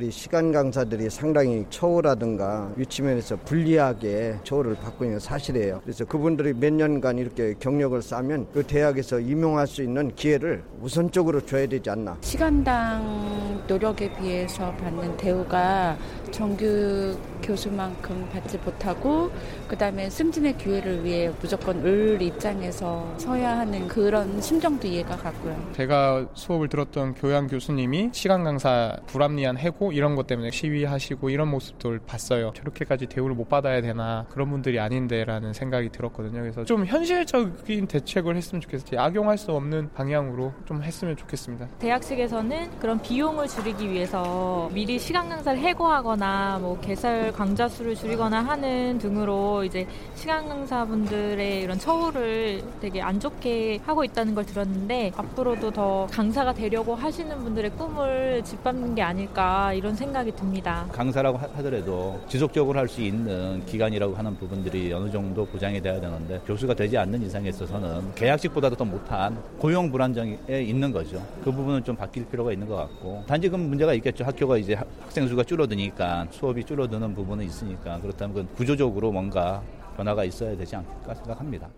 우리 시간 강사들이 상당히 처우라든가 위치면에서 불리하게 처우를 받고 있는 사실이에요. 그래서 그분들이 몇 년간 이렇게 경력을 쌓으면 그 대학에서 임용할 수 있는 기회를 우선적으로 줘야 되지 않나. 시간당 노력에 비해서 받는 대우가 정규 교수만큼 받지 못하고 그다음에 승진의 기회를 위해 무조건 을 입장에서 서야 하는 그런 심정도 이해가 가고요. 제가 수업을 들었던 교양 교수님이 시간 강사 불합리한 해고 이런 것 때문에 시위하시고 이런 모습들 봤어요. 저렇게까지 대우를 못 받아야 되나 그런 분들이 아닌데라는 생각이 들었거든요. 그래서 좀 현실적인 대책을 했으면 좋겠어요. 악용할 수 없는 방향으로 좀 했으면 좋겠습니다. 대학 측에서는 그런 비용을 줄이기 위해서 미리 시간 강사를 해고하거나 뭐 개설 강좌 수를 줄이거나 하는 등으로 이제 시간 강사분들의 이런 처우를 되게 안 좋게 하고 있다는 걸 들었는데 앞으로도 더 강사가 되려고 하시는 분들의 꿈을 짓밟는 게 아닐까 이런 생각이 듭니다. 강사라고 하더라도 지속적으로 할 수 있는 기간이라고 하는 부분들이 어느 정도 보장이 돼야 되는데 교수가 되지 않는 이상에 있어서는 계약직보다도 더 못한 고용 불안정에 있는 거죠. 그 부분은 좀 바뀔 필요가 있는 것 같고 단지 그 문제가 있겠죠. 학교가 이제 학생 수가 줄어드니까 수업이 줄어드는 부분은 있으니까 그렇다면 그 구조적으로 뭔가 변화가 있어야 되지 않을까 생각합니다.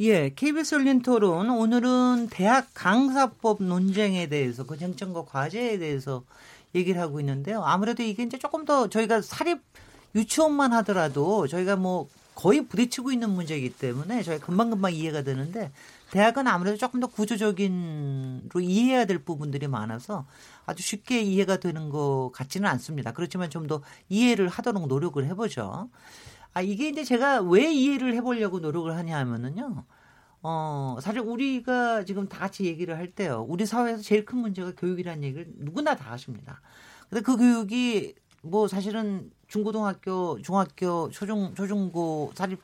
예, KBS 열린 토론 오늘은 대학 강사법 논쟁에 대해서 그 쟁점과 과제에 대해서 얘기를 하고 있는데요. 아무래도 이게 이제 조금 더 저희가 사립 유치원만 하더라도 저희가 뭐 거의 부딪히고 있는 문제이기 때문에 저희 금방금방 이해가 되는데 대학은 아무래도 조금 더 구조적인로 이해해야 될 부분들이 많아서 아주 쉽게 이해가 되는 것 같지는 않습니다. 그렇지만 좀 더 이해를 하도록 노력을 해보죠. 아, 이게 이제 제가 왜 이해를 해보려고 노력을 하냐 하면은요. 어, 사실 우리가 지금 다 같이 얘기를 할 때요. 우리 사회에서 제일 큰 문제가 교육이라는 얘기를 누구나 다 하십니다. 근데 그 교육이 뭐 사실은 중고등학교, 중학교, 초중, 초중고, 사립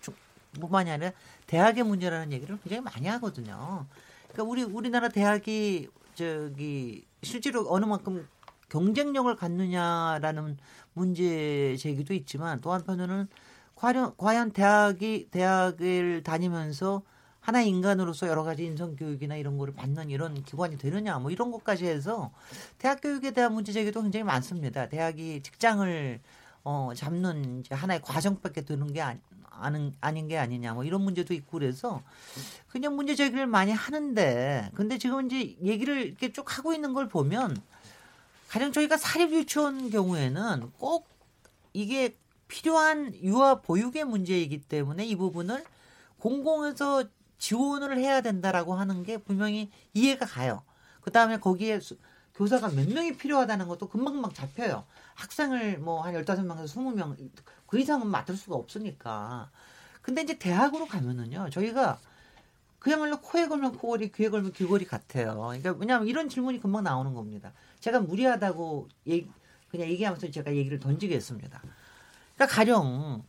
뿐만이 아니라 대학의 문제라는 얘기를 굉장히 많이 하거든요. 그러니까 우리, 우리나라 대학이 저기 실제로 어느 만큼 경쟁력을 갖느냐라는 문제 제기도 있지만 또 한편으로는 과연, 과연 대학이 대학을 다니면서 하나의 인간으로서 여러 가지 인성 교육이나 이런 거를 받는 이런 기관이 되느냐 뭐 이런 것까지 해서 대학 교육에 대한 문제 제기도 굉장히 많습니다. 대학이 직장을 어 잡는 이제 하나의 과정밖에 되는 게 아니, 아는 아닌 게 아니냐 뭐 이런 문제도 있고 그래서 그냥 문제 제기를 많이 하는데 근데 지금 이제 얘기를 이렇게 쭉 하고 있는 걸 보면 가령 저희가 사립 유치원 경우에는 꼭 이게 필요한 유아 보육의 문제이기 때문에 이 부분을 공공에서 지원을 해야 된다라고 하는 게 분명히 이해가 가요. 그 다음에 거기에 교사가 몇 명이 필요하다는 것도 금방금방 잡혀요. 학생을 뭐한 15명에서 20명, 그 이상은 맡을 수가 없으니까. 근데 이제 대학으로 가면은요, 저희가 그야말로 코에 걸면 코걸이, 귀에 걸면 귀걸이 같아요. 그러니까 왜냐하면 이런 질문이 금방 나오는 겁니다. 제가 무리하다고 얘기, 그냥 얘기하면서 제가 얘기를 던지겠습니다. 그러니까 가령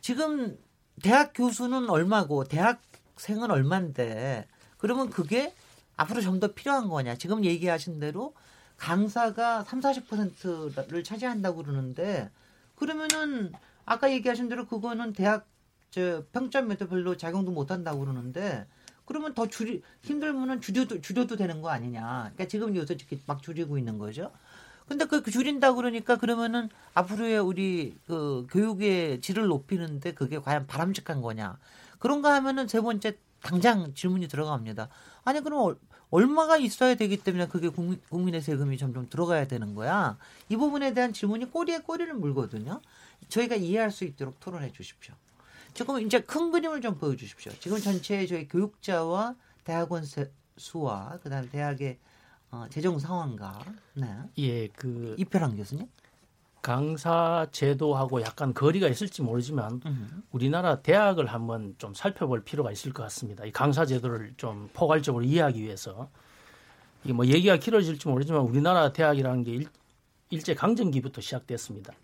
지금 대학 교수는 얼마고 대학 생은 얼만데 그러면 그게 앞으로 좀 더 필요한 거냐. 지금 얘기하신 대로 강사가 3, 40%를 차지한다고 그러는데 그러면은 아까 얘기하신 대로 그거는 대학 저 평점에도 별로 작용도 못 한다고 그러는데 그러면 더 줄이 힘들면은 줄여도 줄여도 되는 거 아니냐. 그러니까 지금 요새 이렇게 막 줄이고 있는 거죠. 근데 그 줄인다 그러니까 그러면은 앞으로의 우리 그 교육의 질을 높이는데 그게 과연 바람직한 거냐. 그런가 하면은 세 번째 당장 질문이 들어갑니다. 아니 그럼 얼마가 있어야 되기 때문에 그게 국민, 국민 의 세금이 점점 들어가야 되는 거야. 이 부분에 대한 질문이 꼬리에 꼬리를 물거든요. 저희가 이해할 수 있도록 토론해 주십시오. 조금 이제 큰 그림을 좀 보여주십시오. 지금 전체 저희 교육자와 대학원 수와 그다음에 대학의 어, 재정 상황과 네. 예, 그 이표랑 교수님. 강사 제도하고 약간 거리가 있을지 모르지만 음. 우리나라 대학을 한번 좀 살펴볼 필요가 있을 것 같습니다. 이 강사 제도를 좀 포괄적으로 이해하기 위해서 이게 뭐 얘기가 길어질지 모르지만 우리나라 대학이라는 게 일, 일제 강점기부터 시작됐습니다.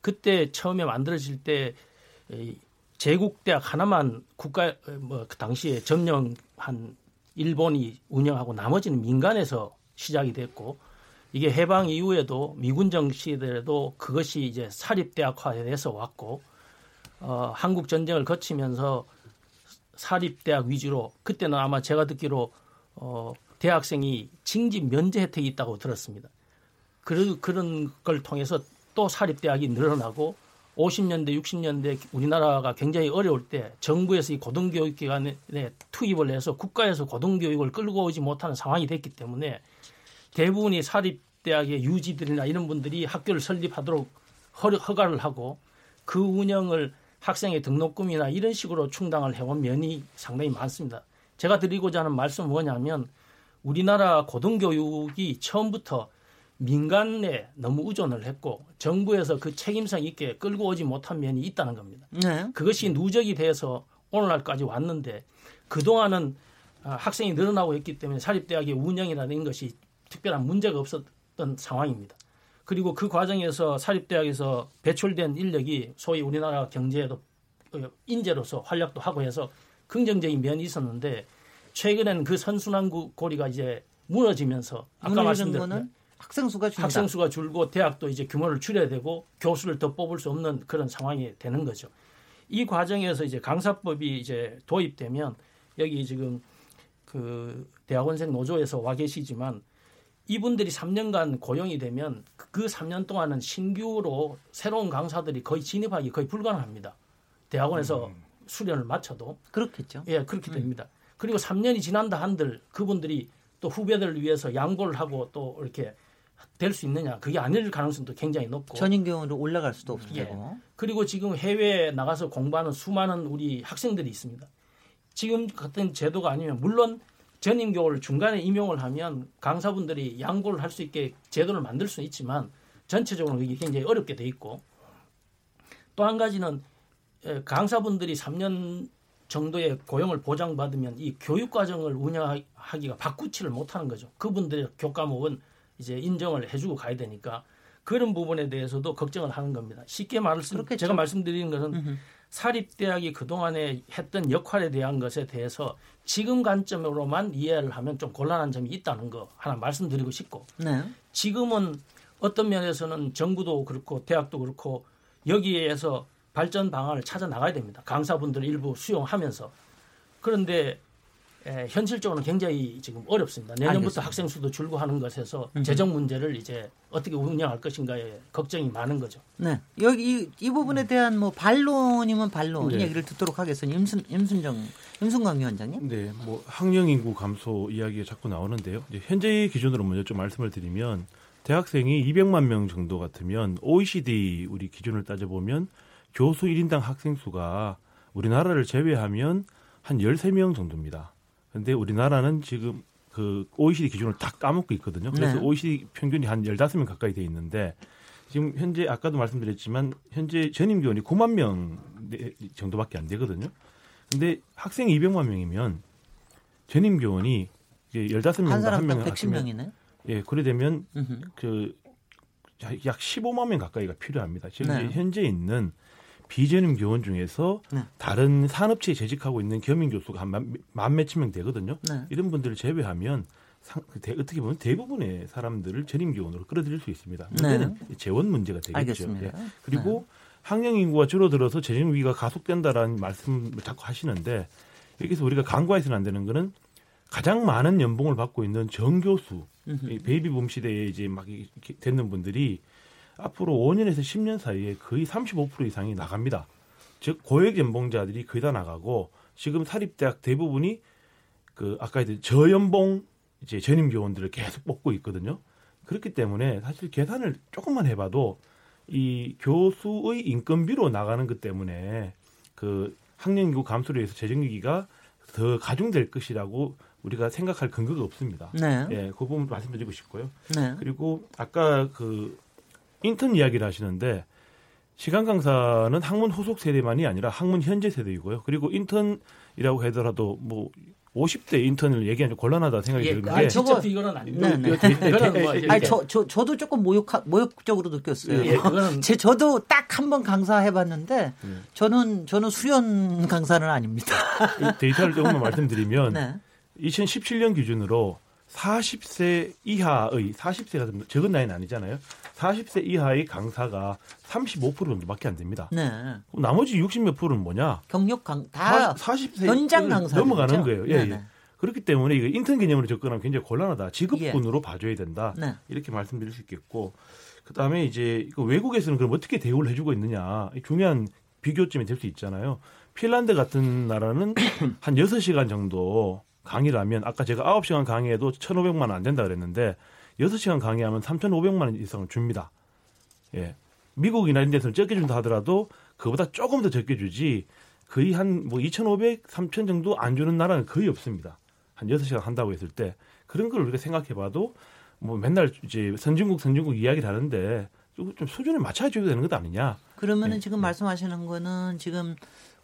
그때 처음에 만들어질 때이 제국 대학 하나만 국가 뭐 그 당시에 점령한 일본이 운영하고 나머지는 민간에서 시작이 됐고 이게 해방 이후에도 미군정 시대에도 그것이 이제 사립대학화돼서 왔고 어, 한국 전쟁을 거치면서 사립대학 위주로 그때는 아마 제가 듣기로 어, 대학생이 징집 면제 혜택이 있다고 들었습니다. 그런 그런 걸 통해서 또 사립대학이 늘어나고 50년대, 60년대 우리나라가 굉장히 어려울 때 정부에서 이 고등교육 기관에 투입을 해서 국가에서 고등교육을 끌고 오지 못하는 상황이 됐기 때문에 대부분이 사립대학의 유지들이나 이런 분들이 학교를 설립하도록 허, 허가를 하고 그 운영을 학생의 등록금이나 이런 식으로 충당을 해온 면이 상당히 많습니다. 제가 드리고자 하는 말씀은 뭐냐면 우리나라 고등교육이 처음부터 민간에 너무 의존을 했고 정부에서 그 책임성 있게 끌고 오지 못한 면이 있다는 겁니다. 네. 그것이 누적이 돼서 오늘날까지 왔는데 그동안은 아, 학생이 늘어나고 있기 때문에 사립대학의 운영이라는 것이 특별한 문제가 없었던 상황입니다. 그리고 그 과정에서 사립대학에서 배출된 인력이 소위 우리나라 경제에도 어, 인재로서 활약도 하고 해서 긍정적인 면이 있었는데 최근에는 그 선순환 고리가 이제 무너지면서 아까 말씀드린 학생 수가 줄다. 학생 수가 줄고 대학도 이제 규모를 줄여야 되고 교수를 더 뽑을 수 없는 그런 상황이 되는 거죠. 이 과정에서 이제 강사법이 이제 도입되면 여기 지금 그 대학원생 노조에서 와 계시지만 이분들이 3년간 고용이 되면 그 3년 동안은 신규로 새로운 강사들이 거의 진입하기 거의 불가능합니다. 대학원에서 음. 수련을 마쳐도 그렇겠죠. 예, 그렇게 됩니다. 음. 그리고 3년이 지난다 한들 그분들이 또 후배들을 위해서 양보를 하고 또 이렇게 될 수 있느냐 그게 아닐 가능성도 굉장히 높고 전인 경우로 올라갈 수도 없고 예. 그리고 지금 해외에 나가서 공부하는 수많은 우리 학생들이 있습니다. 지금 같은 제도가 아니면 물론 전임 교를 중간에 임용을 하면 강사분들이 양보를 할 수 있게 제도를 만들 수는 있지만 전체적으로 그게 굉장히 어렵게 돼 있고 또 한 가지는 강사분들이 3년 정도의 고용을 보장받으면 이 교육 과정을 운영하기가 바꾸지를 못하는 거죠. 그분들의 교과목은 이제 인정을 해주고 가야 되니까 그런 부분에 대해서도 걱정을 하는 겁니다. 쉽게 말씀 그렇겠죠. 제가 말씀드리는 것은 사립대학이 그동안에 했던 역할에 대한 것에 대해서 지금 관점으로만 이해를 하면 좀 곤란한 점이 있다는 거 하나 말씀드리고 싶고 네. 지금은 어떤 면에서는 정부도 그렇고 대학도 그렇고 여기에서 발전 방안을 찾아 나가야 됩니다. 강사분들 일부 수용하면서 그런데 에, 현실적으로는 굉장히 지금 어렵습니다. 내년부터 알겠습니다. 학생 수도 줄고 하는 것에서 음. 재정 문제를 이제 어떻게 운영할 것인가에 걱정이 많은 거죠. 네. 여기 이, 이 부분에 대한 뭐 반론이면 반론 네. 얘기를 듣도록 하겠습니다. 임순 임순정 임순강 위원장님. 네. 뭐 학령 인구 감소 이야기가 자꾸 나오는데요. 이제 현재 기준으로 먼저 좀 말씀을 드리면 대학생이 200만 명 정도 같으면 OECD 우리 기준을 따져 보면 교수 1인당 학생 수가 우리나라를 제외하면 한 13명 정도입니다. 근데 우리나라는 지금 그 OECD 기준을 다 까먹고 있거든요. 그래서 네. OECD 평균이 한 15명 가까이 돼 있는데 지금 현재 아까도 말씀드렸지만 현재 전임 교원이 9만 명 정도밖에 안 되거든요. 근데 학생이 200만 명이면 전임 교원이 이제 15명 한 명을 110명이네. 예, 그래 되면 그 약 15만 명 가까이가 필요합니다. 지금 네. 현재 있는 비전임 교원 중에서 네. 다른 산업체에 재직하고 있는 겸임 교수가 한만 몇천 명 되거든요. 네. 이런 분들을 제외하면 상, 대, 어떻게 보면 대부분의 사람들을 전임 교원으로 끌어들일 수 있습니다. 네. 문제는 네. 재원 문제가 되겠죠. 예. 그리고 네. 학령 인구가 줄어들어서 재정 위기가 가속된다라는 말씀을 자꾸 하시는데 여기서 우리가 간과해서는 안 되는 거는 가장 많은 연봉을 받고 있는 정교수, 베이비붐 시대에 이제 막 됐는 분들이 앞으로 5년에서 10년 사이에 거의 35% 이상이 나갑니다. 즉 고액 연봉자들이 거의 다 나가고 지금 사립대학 대부분이 그 아까 했던 저연봉 이제 전임 교원들을 계속 뽑고 있거든요. 그렇기 때문에 사실 계산을 조금만 해봐도 이 교수의 인건비로 나가는 것 때문에 그 학년인구 감소로 해서 재정위기가 더 가중될 것이라고 우리가 생각할 근거가 없습니다. 네. 예, 그 부분 말씀드리고 싶고요. 네. 그리고 아까 그 인턴 이야기를 하시는데 시간 강사는 학문 후속 세대만이 아니라 학문 현재 세대이고요. 그리고 인턴이라고 하더라도 뭐 50대 인턴을 얘기하는 게 곤란하다 생각이 예, 드는 게 아, 저거 이거는 아닙니다. 네, 네. 이거는 뭐 아니 저, 저 저도 조금 모욕 모욕적으로 느꼈어요. 예, 그거는 제 저도 딱 한 번 강사해 봤는데 저는 저는 수련 강사는 아닙니다. 이 데이터를 조금만 말씀드리면 네. 2017년 기준으로 40세 이하의 40세가 적은 나이는 아니잖아요. 40세 이하의 강사가 35% 정도밖에 안 됩니다. 네. 그럼 나머지 60 몇 프로는 뭐냐? 경력 강 다 40세 현장 강사 넘어가는 거예요. 예. 예. 그렇기 때문에 이거 인턴 개념으로 접근하면 굉장히 곤란하다. 지급군으로 봐줘야 된다. 네. 이렇게 말씀드릴 수 있겠고, 그 다음에 이제 외국에서는 그럼 어떻게 대우를 해주고 있느냐 이 중요한 비교점이 될 수 있잖아요. 핀란드 같은 나라는 한 6시간 정도 강의를 하면 아까 제가 9시간 강의해도 1,500만 원안 된다 그랬는데 6시간 강의하면 3,500만 원 이상을 줍니다. 예. 미국이나 이런 데서는 적게 준다 하더라도 그보다 조금 더 적게 주지 거의 한뭐 2,500, 3,000 정도 안 주는 나라는 거의 없습니다. 한 6시간 한다고 했을 때 그런 걸 우리가 생각해 봐도 뭐 맨날 이제 선진국 선진국 이야기를 하는데 좀 수준을 맞춰줘야 되는 것 아니냐. 그러면은 네. 지금 말씀하시는 거는 지금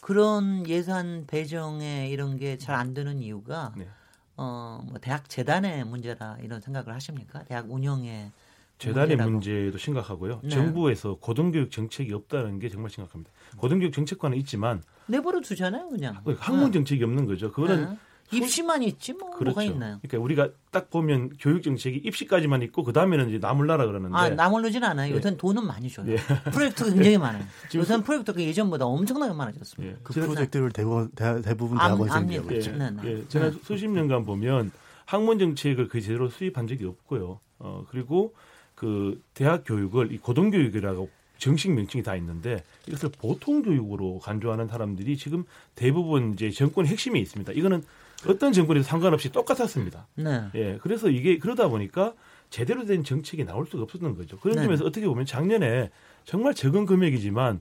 그런 예산 배정에 이런 게 잘 안 되는 이유가 네. 어 뭐 대학 재단의 문제다 이런 생각을 하십니까? 대학 운영에 재단의 문제라고. 문제도 심각하고요. 네. 정부에서 고등교육 정책이 없다는 게 정말 심각합니다. 고등교육 정책과는 있지만 내버려 두잖아요, 그냥. 학문 정책이 없는 거죠. 그거는 네. 입시만 있지 뭐 그렇죠. 뭐가 있나요? 그러니까 우리가 딱 보면 교육 정책이 입시까지만 있고 그 다음에는 이제 나물나라 그러는데 아, 나물르진 않아요. 예. 요새는 돈은 많이 줘요. 예. 프로젝트가 굉장히 많아요. 요새는 프로젝트가 예전보다 엄청나게 많아졌습니다. 예. 그 프로젝트를 대부분, 대, 대부분 암- 대학원생들이 하고. 있죠. 네, 네. 예, 네. 수십 년간 보면 학문 정책을 그 제대로 수립한 적이 없고요. 어 그리고 그 대학 교육을 이 고등 교육이라고 정식 명칭이 다 있는데 이것을 보통 교육으로 간주하는 사람들이 지금 대부분 이제 정권의 핵심에 있습니다. 이거는 어떤 정권에도 상관없이 똑같았습니다. 네. 예, 그래서 이게 그러다 보니까 제대로 된 정책이 나올 수가 없었던 거죠. 그런 네. 점에서 어떻게 보면 작년에 정말 적은 금액이지만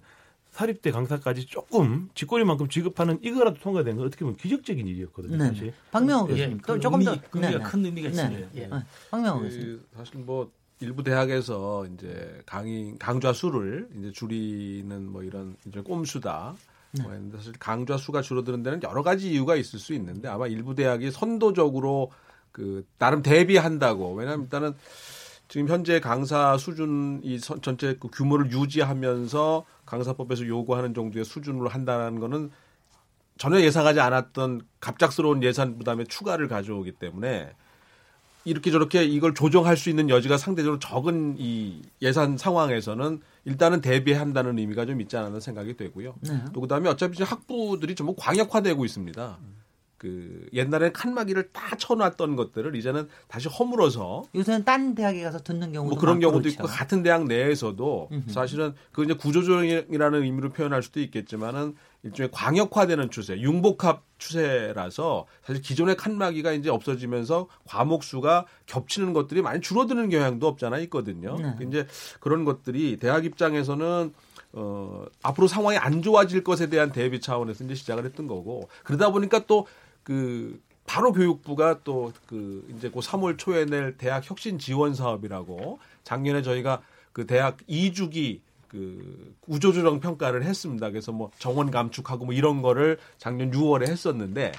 사립대 강사까지 조금 쥐꼬리만큼 지급하는 이거라도 통과된 건 어떻게 보면 기적적인 일이었거든요. 네. 사실. 박명호 예, 교수님 그또 조금 더 의미, 의미가 네, 네. 큰 의미가 네. 있습니다. 예. 네. 박명호 교수님. 그 사실 뭐 일부 대학에서 이제 강의 강좌 수를 이제 줄이는 뭐 이런 이제 꼼수다. 뭐 했는데 사실 강좌 수가 줄어드는 데는 여러 가지 이유가 있을 수 있는데 아마 일부 대학이 선도적으로 그 나름 대비한다고. 왜냐하면 일단은 지금 현재 강사 수준 이 선- 전체 그 규모를 유지하면서 강사법에서 요구하는 정도의 수준으로 한다는 거는 전혀 예상하지 않았던 갑작스러운 예산 부담에 추가를 가져오기 때문에 이렇게 저렇게 이걸 조정할 수 있는 여지가 상대적으로 적은 이 예산 상황에서는 일단은 대비한다는 의미가 좀 있지 않았나 생각이 되고요. 네. 또 그다음에 어차피 지금 학부들이 전부 광역화되고 있습니다. 그 옛날에 칸막이를 다 쳐놨던 것들을 이제는 다시 허물어서 요새는 딴 대학에 가서 듣는 경우도 뭐 그런 경우도 그렇죠. 있고 같은 대학 내에서도 음흠. 사실은 그 이제 구조조정이라는 의미로 표현할 수도 있겠지만은 일종의 광역화되는 추세, 융복합 추세라서 사실 기존의 칸막이가 이제 없어지면서 과목 수가 겹치는 것들이 많이 줄어드는 경향도 없잖아 있거든요. 네. 이제 그런 것들이 대학 입장에서는 어 앞으로 상황이 안 좋아질 것에 대한 대비 차원에서 이제 시작을 했던 거고 그러다 보니까 또 그 바로 교육부가 또 그 이제 그 3월 초에 낼 대학 혁신 지원 사업이라고 작년에 저희가 그 대학 2주기 그 구조조정 평가를 했습니다. 그래서 뭐 정원 감축하고 뭐 이런 거를 작년 6월에 했었는데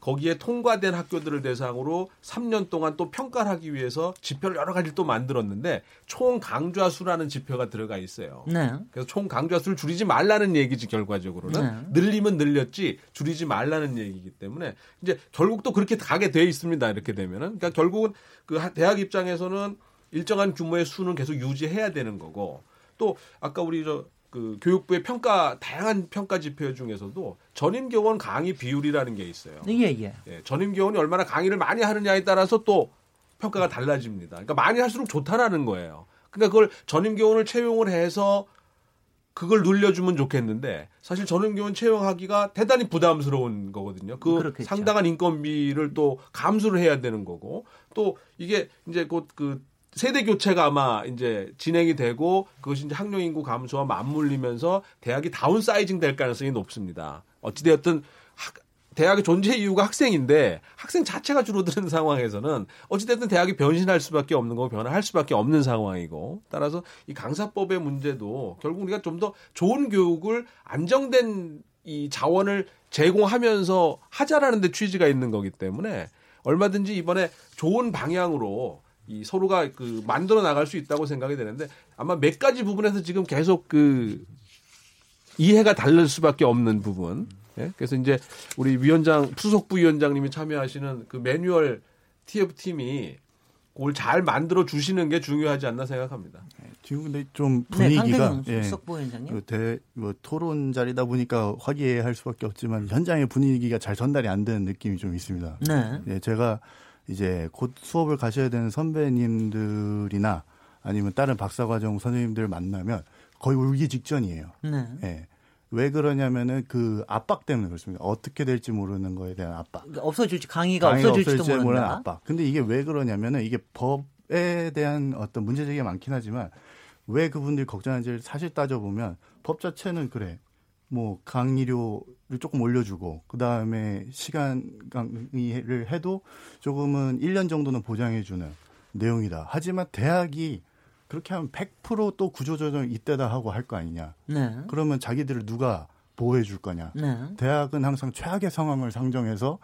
거기에 통과된 학교들을 대상으로 3년 동안 또 평가를 하기 위해서 지표를 여러 가지 또 만들었는데 총 강좌 수라는 지표가 들어가 있어요. 네. 그래서 총 강좌 수를 줄이지 말라는 얘기지 결과적으로는 네. 늘리면 늘렸지 줄이지 말라는 얘기이기 때문에 이제 결국 또 그렇게 가게 돼 있습니다. 이렇게 되면은 그러니까 결국은 그 하- 대학 입장에서는 일정한 규모의 수는 계속 유지해야 되는 거고 또 아까 우리 저 그 교육부의 평가 다양한 평가 지표 중에서도 전임 교원 강의 비율이라는 게 있어요. 예, 예. 예, 전임 교원이 얼마나 강의를 많이 하느냐에 따라서 또 평가가 달라집니다. 그러니까 많이 할수록 좋다라는 거예요. 그러니까 그걸 전임 교원을 채용을 해서 그걸 늘려주면 좋겠는데 사실 전임 교원 채용하기가 대단히 부담스러운 거거든요. 그 그렇겠죠. 상당한 인건비를 또 감수를 해야 되는 거고 또 이게 이제 곧그 세대 교체가 아마 이제 진행이 되고 그것이 이제 학령 인구 감소와 맞물리면서 대학이 다운사이징 될 가능성이 높습니다. 어찌되었든 학- 대학의 존재 이유가 학생인데 학생 자체가 줄어드는 상황에서는 어찌됐든 대학이 변신할 수밖에 없는 거고 변화할 수밖에 없는 상황이고 따라서 이 강사법의 문제도 결국 우리가 좀 더 좋은 교육을 안정된 이 자원을 제공하면서 하자라는 데 취지가 있는 거기 때문에 얼마든지 이번에 좋은 방향으로 이 서로가 그 만들어 나갈 수 있다고 생각이 되는데 아마 몇 가지 부분에서 지금 계속 그 이해가 다를 수밖에 없는 부분. 예? 그래서 이제 우리 위원장 수석 부 위원장님이 참여하시는 그 매뉴얼 TF 팀이 그걸 잘 만들어 주시는 게 중요하지 않나 생각합니다. 네, 지금 근데 좀 네, 분위기가 네, 예, 그 대, 뭐 토론 자리다 보니까 화기애애할 수밖에 없지만 현장의 분위기가 잘 전달이 안 되는 느낌이 좀 있습니다. 네. 예, 제가 이제 곧 수업을 가셔야 되는 선배님들이나 아니면 다른 박사과정 선생님들 만나면 거의 울기 직전이에요. 네. 예. 왜 그러냐면은 그 압박 때문에 그렇습니다. 어떻게 될지 모르는 거에 대한 압박. 그러니까 없어질지 강의가, 강의가 없어질지도 모른다. 모르는 압박. 근데 이게 왜 그러냐면은 이게 법에 대한 어떤 문제 제기가 많긴 하지만 왜 그분들이 걱정하는지를 사실 따져보면 법 자체는 그래. 뭐 강의료를 조금 올려주고 그 다음에 시간 강의를 해도 조금은 1년 정도는 보장해주는 내용이다. 하지만 대학이 그렇게 하면 100%또 구조조정 이때다 하고 할 거 아니냐. 네. 그러면 자기들을 누가 보호해 줄 거냐. 네. 대학은 항상 최악의 상황을 상정해서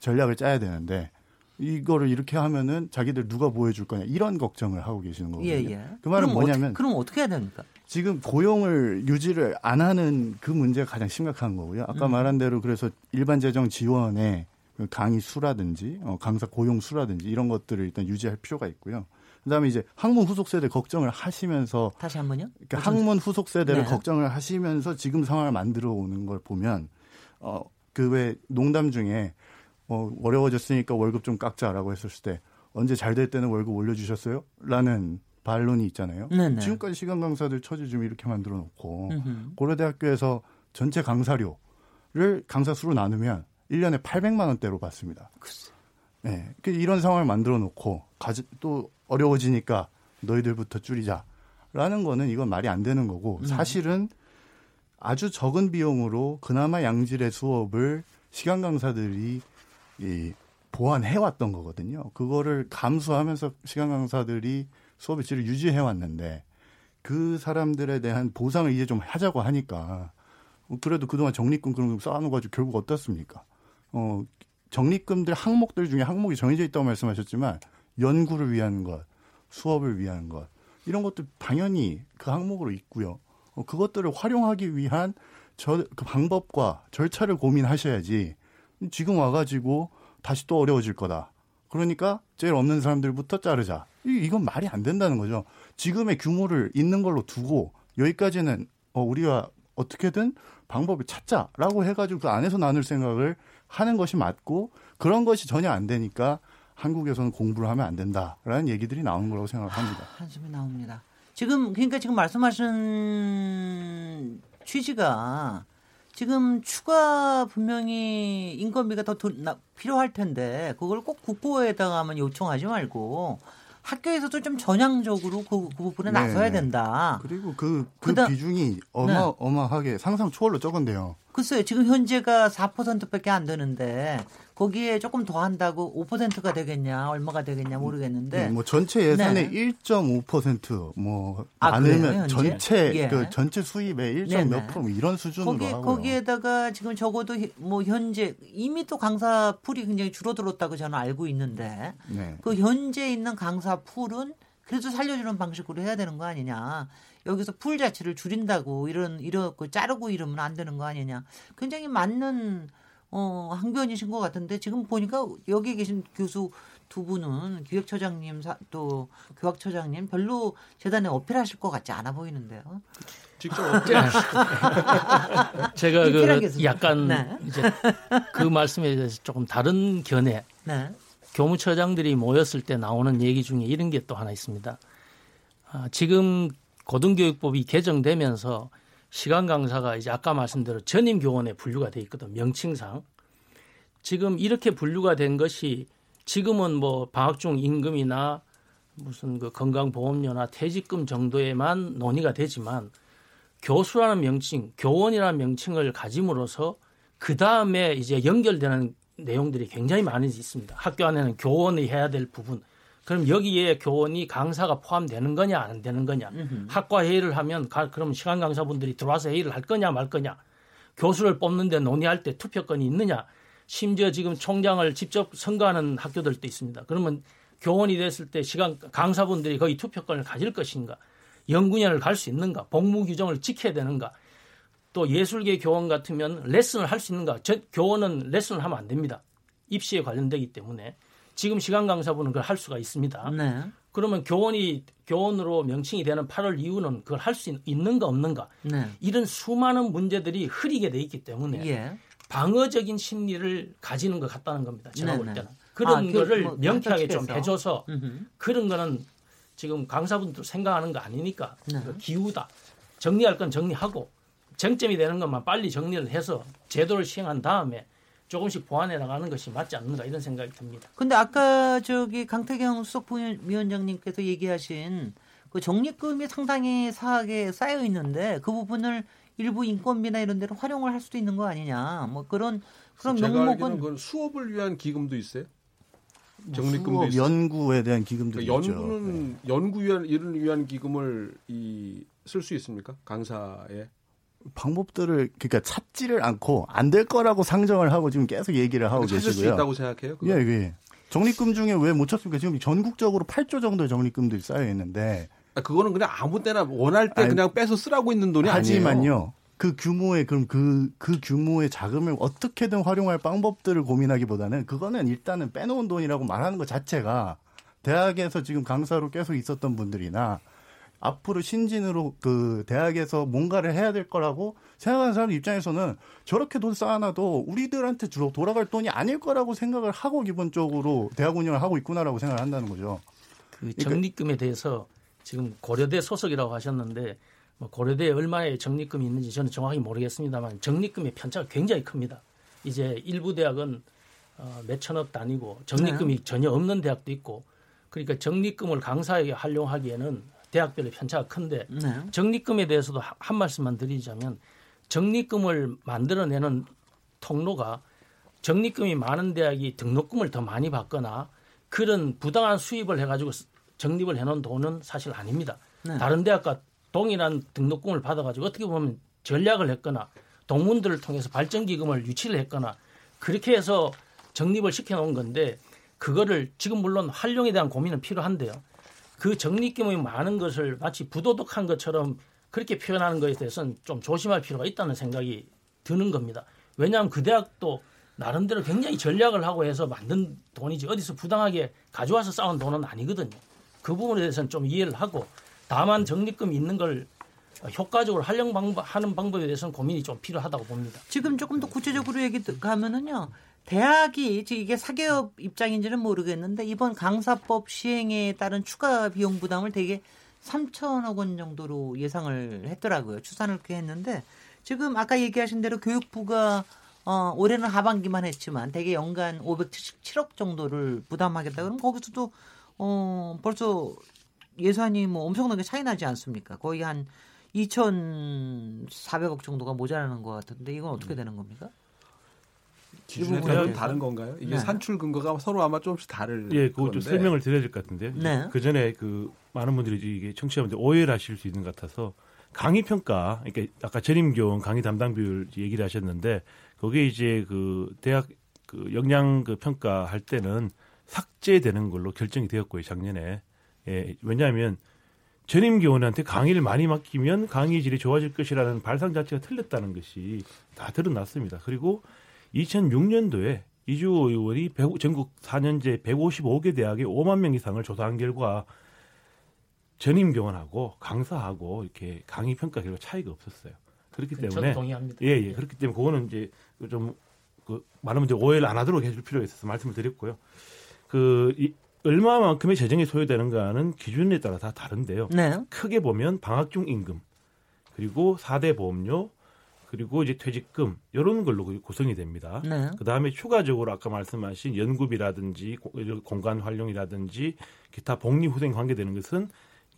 전략을 짜야 되는데 이거를 이렇게 하면은 자기들 누가 보호해 줄 거냐 이런 걱정을 하고 계시는 거거든요. 예, 예. 그 말은 뭐냐면 어떻게, 그럼 어떻게 해야 됩니까? 지금 고용을 유지를 안 하는 그 문제가 가장 심각한 거고요. 아까 음. 말한 대로 그래서 일반 재정 지원에 그 강의 수라든지 어, 강사 고용 수라든지 이런 것들을 일단 유지할 필요가 있고요. 그다음에 이제 학문 후속 세대 걱정을 하시면서 다시 한 번요? 그러니까 학문 후속 세대를 네. 걱정을 하시면서 지금 상황을 만들어 오는 걸 보면 어 그 왜 농담 중에 어 어려워졌으니까 월급 좀 깎자라고 했었을 때 언제 잘 될 때는 월급 올려주셨어요? 라는 반론이 있잖아요. 네네. 지금까지 시간 강사들 처지 좀 이렇게 만들어 놓고 고려대학교에서 전체 강사료를 강사 수로 나누면 1년에 800만 원대로 받습니다. 글쎄. 네. 그 이런 상황을 만들어 놓고 가지, 또 어려워지니까 너희들부터 줄이자라는 거는 이건 말이 안 되는 거고 음. 사실은 아주 적은 비용으로 그나마 양질의 수업을 시간 강사들이 이 보완해 왔던 거거든요. 그거를 감수하면서 시간 강사들이 수업의 질을 유지해 왔는데 그 사람들에 대한 보상을 이제 좀 하자고 하니까 그래도 그동안 적립금 그런 거 쌓아놓아가지고 결국 어떻습니까? 어, 적립금들 항목들 중에 항목이 정해져 있다고 말씀하셨지만 연구를 위한 것, 수업을 위한 것 이런 것도 당연히 그 항목으로 있고요. 어, 그것들을 활용하기 위한 저, 그 방법과 절차를 고민하셔야지 지금 와가지고 다시 또 어려워질 거다. 그러니까 제일 없는 사람들부터 자르자. 이, 건 말이 안 된다는 거죠. 지금의 규모를 있는 걸로 두고 여기까지는 어, 우리가 어떻게든 방법을 찾자라고 해가지고 그 안에서 나눌 생각을 하는 것이 맞고 그런 것이 전혀 안 되니까 한국에서는 공부를 하면 안 된다라는 얘기들이 나오는 거라고 생각합니다. 아, 한숨이 나옵니다. 지금 그러니까 지금 말씀하신 취지가 지금 추가 분명히 인건비가 더 필요할 텐데 그걸 꼭 국보에다가만 요청하지 말고 학교에서도 좀 전향적으로 그, 그 부분에 네. 나서야 된다. 그리고 그, 그 그다, 비중이 어마어마하게 네. 상상 초월로 적은데요. 글쎄요, 지금 현재가 4%밖에 안 되는데 거기에 조금 더 한다고 5%가 되겠냐, 얼마가 되겠냐 모르겠는데. 네, 뭐 전체 예산의 네. 1.5%뭐 아, 많으면 전체 예. 그 전체 수입의 1. 몇 프로 뭐 이런 수준으로 거기, 하고요. 거기에다가 지금 적어도 뭐 현재 이미 또 강사 풀이 굉장히 줄어들었다고 저는 알고 있는데 네. 그 현재 있는 강사 풀은 그래도 살려주는 방식으로 해야 되는 거 아니냐. 여기서 풀 자체를 줄인다고 이런 이렇고 자르고 이러면 안 되는 거 아니냐. 굉장히 맞는 어, 항변이신 것 같은데 지금 보니까 여기 계신 교수 두 분은 기획처장님 또 교학처장님 별로 재단에 어필하실 것 같지 않아 보이는데요. 직접 어필하시죠. 제가 그 약간 네. 이제 그 말씀에 대해서 조금 다른 견해. 네. 교무처장들이 모였을 때 나오는 얘기 중에 이런 게 또 하나 있습니다. 아, 지금 고등교육법이 개정되면서 시간 강사가 이제 아까 말씀대로 전임 교원에 분류가 돼 있거든 명칭상. 지금 이렇게 분류가 된 것이 지금은 뭐 방학 중 임금이나 무슨 그 건강보험료나 퇴직금 정도에만 논의가 되지만 교수라는 명칭, 교원이라는 명칭을 가짐으로써 그 다음에 이제 연결되는 내용들이 굉장히 많이 있습니다. 학교 안에는 교원이 해야 될 부분. 그럼 여기에 교원이 강사가 포함되는 거냐 안 되는 거냐. 음흠. 학과 회의를 하면 가, 그럼 시간 강사분들이 들어와서 회의를 할 거냐 말 거냐. 교수를 뽑는데 논의할 때 투표권이 있느냐. 심지어 지금 총장을 직접 선거하는 학교들도 있습니다. 그러면 교원이 됐을 때 시간 강사분들이 거의 투표권을 가질 것인가. 연구년을 갈 수 있는가. 복무 규정을 지켜야 되는가. 또 예술계 교원 같으면 레슨을 할 수 있는가? 저 교원은 레슨을 하면 안 됩니다. 입시에 관련되기 때문에 지금 시간 강사분은 그걸 할 수가 있습니다. 네. 그러면 교원이 교원으로 명칭이 되는 8월 이후는 그걸 할 수 있는가 없는가? 네. 이런 수많은 문제들이 흐리게 돼 있기 때문에 예. 방어적인 심리를 가지는 것 같다는 겁니다. 제가 네네. 볼 때는 그런 아, 그 거를 뭐, 명쾌하게 좀 해줘서 음흠. 그런 거는 지금 강사분들 생각하는 거 아니니까 네. 그 기우다. 정리할 건 정리하고 쟁점이 되는 것만 빨리 정리를 해서 제도를 시행한 다음에 조금씩 보완해 나가는 것이 맞지 않는가 이런 생각이 듭니다. 근데 아까 저기 강태경 수석부위원장님께서 얘기하신 그 적립금이 상당히 사하게 쌓여 있는데 그 부분을 일부 인건비나 이런 데로 활용을 할 수도 있는 거 아니냐. 뭐 그런 그런 명목은 그 수업을 위한 기금도 있어요. 적립금도 있어요. 연구에 대한 기금도 그러니까 있죠. 연구는 네. 연구 위한 이를 위한 기금을 이 쓸 수 있습니까? 강사에 방법들을 그러니까 찾지를 않고 안 될 거라고 상정을 하고 지금 계속 얘기를 하고 계시고요. 찾을 수 있다고 생각해요? 예, 예. 적립금 중에 왜 못 찾습니까? 지금 전국적으로 8조 정도의 적립금들이 쌓여 있는데 아, 그거는 그냥 아무 때나 원할 때 아니, 그냥 빼서 쓰라고 있는 돈이 하지만요. 아니에요. 그 규모의 그럼 그, 그 규모의 자금을 어떻게든 활용할 방법들을 고민하기보다는 그거는 일단은 빼놓은 돈이라고 말하는 것 자체가 대학에서 지금 강사로 계속 있었던 분들이나 앞으로 신진으로 그 대학에서 뭔가를 해야 될 거라고 생각하는 사람 입장에서는 저렇게 돈 쌓아놔도 우리들한테 주로 돌아갈 돈이 아닐 거라고 생각을 하고 기본적으로 대학 운영을 하고 있구나라고 생각을 한다는 거죠. 그 적립금에 대해서 지금 고려대 소속이라고 하셨는데 뭐 고려대에 얼마의 적립금이 있는지 저는 정확히 모르겠습니다만 적립금의 편차가 굉장히 큽니다. 이제 일부 대학은 어, 몇천억 단위고 적립금이 네. 전혀 없는 대학도 있고 그러니까 적립금을 강사에게 활용하기에는 대학별의 편차가 큰데 네. 적립금에 대해서도 한 말씀만 드리자면 적립금을 만들어내는 통로가 적립금이 많은 대학이 등록금을 더 많이 받거나 그런 부당한 수입을 해가지고 적립을 해놓은 돈은 사실 아닙니다. 네. 다른 대학과 동일한 등록금을 받아가지고 어떻게 보면 전략을 했거나 동문들을 통해서 발전기금을 유치를 했거나 그렇게 해서 적립을 시켜놓은 건데 그거를 지금 물론 활용에 대한 고민은 필요한데요. 그 적립금이 많은 것을 마치 부도덕한 것처럼 그렇게 표현하는 것에 대해서는 좀 조심할 필요가 있다는 생각이 드는 겁니다. 왜냐하면 그 대학도 나름대로 굉장히 전략을 하고 해서 만든 돈이지 어디서 부당하게 가져와서 쌓은 돈은 아니거든요. 그 부분에 대해서는 좀 이해를 하고 다만 적립금이 있는 걸 효과적으로 활용 방법 하는 방법에 대해서는 고민이 좀 필요하다고 봅니다. 지금 조금 더 구체적으로 얘기 가면은요. 대학이 이게 사교업 입장인지는 모르겠는데 이번 강사법 시행에 따른 추가 비용 부담을 되게 3천억 원 정도로 예상을 했더라고요. 추산을 그렇게 했는데 지금 아까 얘기하신 대로 교육부가 어, 올해는 하반기만 했지만 대개 연간 577억 정도를 부담하겠다. 그럼 거기서도 어, 벌써 예산이 뭐 엄청나게 차이 나지 않습니까? 거의 한 2,400억 정도가 모자라는 것 같은데 이건 어떻게 되는 겁니까? 기준에 따라 다른 건가요? 이게 네. 산출 근거가 서로 아마 조금씩 다를 예, 그거 좀 설명을 드려야 될 것 같은데요. 네. 그 전에 그 많은 분들이 이게 청취자분들 오해를 하실 수 있는 것 같아서 강의 평가, 그러니까 아까 전임교원 강의 담당 비율 얘기를 하셨는데 거기에 이제 그 대학 그 역량 그 평가 할 때는 삭제되는 걸로 결정이 되었고요 작년에. 예, 왜냐하면 전임 교원한테 강의를 많이 맡기면 강의 질이 좋아질 것이라는 발상 자체가 틀렸다는 것이 다 드러났습니다. 그리고 2006년도에 이주 의원이 전국 4년제 155개 대학에 5만 명 이상을 조사한 결과 전임 교원하고 강사하고 이렇게 강의 평가 결과 차이가 없었어요. 그렇기 때문에 동의합니다. 예, 예. 그렇기 때문에 그거는 이제 좀 그 많은 분들 오해를 안 하도록 해줄 필요가 있어서 말씀을 드렸고요. 그 이, 얼마만큼의 재정이 소요되는가는 기준에 따라 다 다른데요. 네. 크게 보면 방학 중 임금 그리고 4대 보험료 그리고 이제 퇴직금 이런 걸로 구성이 됩니다. 네. 그 다음에 추가적으로 아까 말씀하신 연구비라든지 공간 활용이라든지 기타 복리후생 관계되는 것은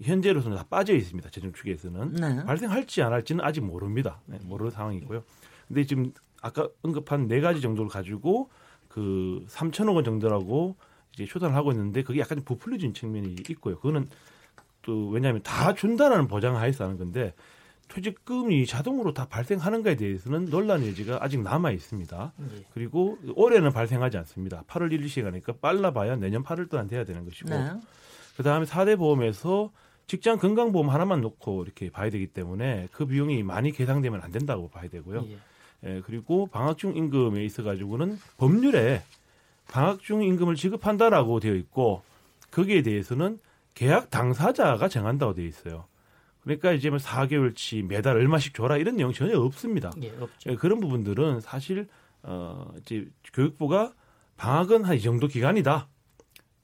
현재로서는 다 빠져 있습니다. 재정 축에서는 네. 발생할지 안 할지는 아직 모릅니다. 네, 모르는 상황이고요. 근데 지금 아까 언급한 네 가지 정도를 가지고 그 3천억 원 정도라고 이제 초단을 하고 있는데 그게 약간 부풀려진 측면이 있고요. 그거는 또 왜냐하면 다 준다라는 보장 하에서 하는 건데 퇴직금이 자동으로 다 발생하는가에 대해서는 논란 여지가 아직 남아 있습니다. 네. 그리고 올해는 발생하지 않습니다. 8월 1일 시가니까 빨라봐야 내년 8월 동안 돼야 되는 것이고 네. 그다음에 4대 보험에서 직장 건강보험 하나만 놓고 이렇게 봐야 되기 때문에 그 비용이 많이 계상되면 안 된다고 봐야 되고요. 예. 예, 그리고 방학 중 임금에 있어 가지고는 법률에 방학 중 임금을 지급한다라고 되어 있고 거기에 대해서는 계약 당사자가 정한다고 되어 있어요. 그러니까 이제 뭐 4개월치 매달 얼마씩 줘라 이런 내용 전혀 없습니다. 예, 없죠. 예, 그런 부분들은 사실 어 이제 교육부가 방학은 한 이 정도 기간이다.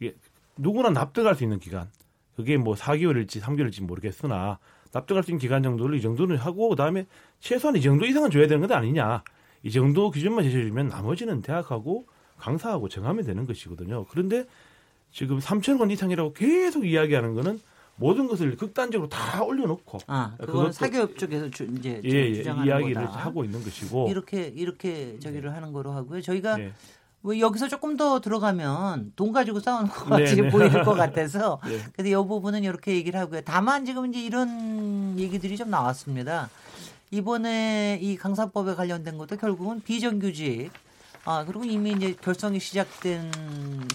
이게 누구나 납득할 수 있는 기간. 그게 뭐 4개월일지 3개월일지 모르겠으나 납득할 수 있는 기간 정도를 이 정도는 하고 그다음에 최소한 이 정도 이상은 줘야 되는 것 아니냐. 이 정도 기준만 제시해주면 나머지는 대학하고 강사하고 정하면 되는 것이거든요. 그런데 지금 3천 원 이상이라고 계속 이야기하는 거는 모든 것을 극단적으로 다 올려놓고 아, 그걸 사교육 쪽에서 주, 이제 예, 예, 이야기를 거다. 하고 있는 것이고 이렇게 이렇게 저기를 네. 하는 거로 하고요. 저희가 네. 뭐 여기서 조금 더 들어가면 돈 가지고 싸우는 것 같이 네, 네. 보일 것 같아서 네. 근데 이 부분은 이렇게 얘기를 하고요. 다만 지금 이제 이런 얘기들이 좀 나왔습니다. 이번에 이 강사법에 관련된 것도 결국은 비정규직 아, 그리고 이미 이제 결성이 시작된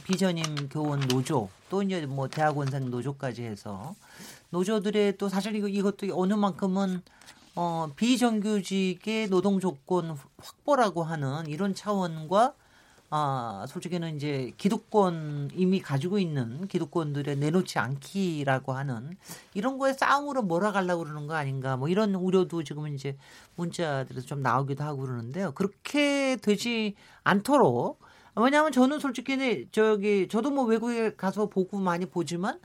비전임 교원 노조 또 이제 뭐 대학원생 노조까지 해서 노조들의 또 사실 이거 이것도 어느 만큼은 어 비정규직의 노동 조건 확보라고 하는 이런 차원과 아, 솔직히는 이제 기득권 이미 가지고 있는 기득권들의 내놓지 않기라고 하는 이런 거에 싸움으로 몰아가려고 그러는 거 아닌가 뭐 이런 우려도 지금은 이제 문자들에서 좀 나오기도 하고 그러는데요. 그렇게 되지 않도록 왜냐하면 저는 솔직히 저기 저도 뭐 외국에 가서 보고 많이 보지만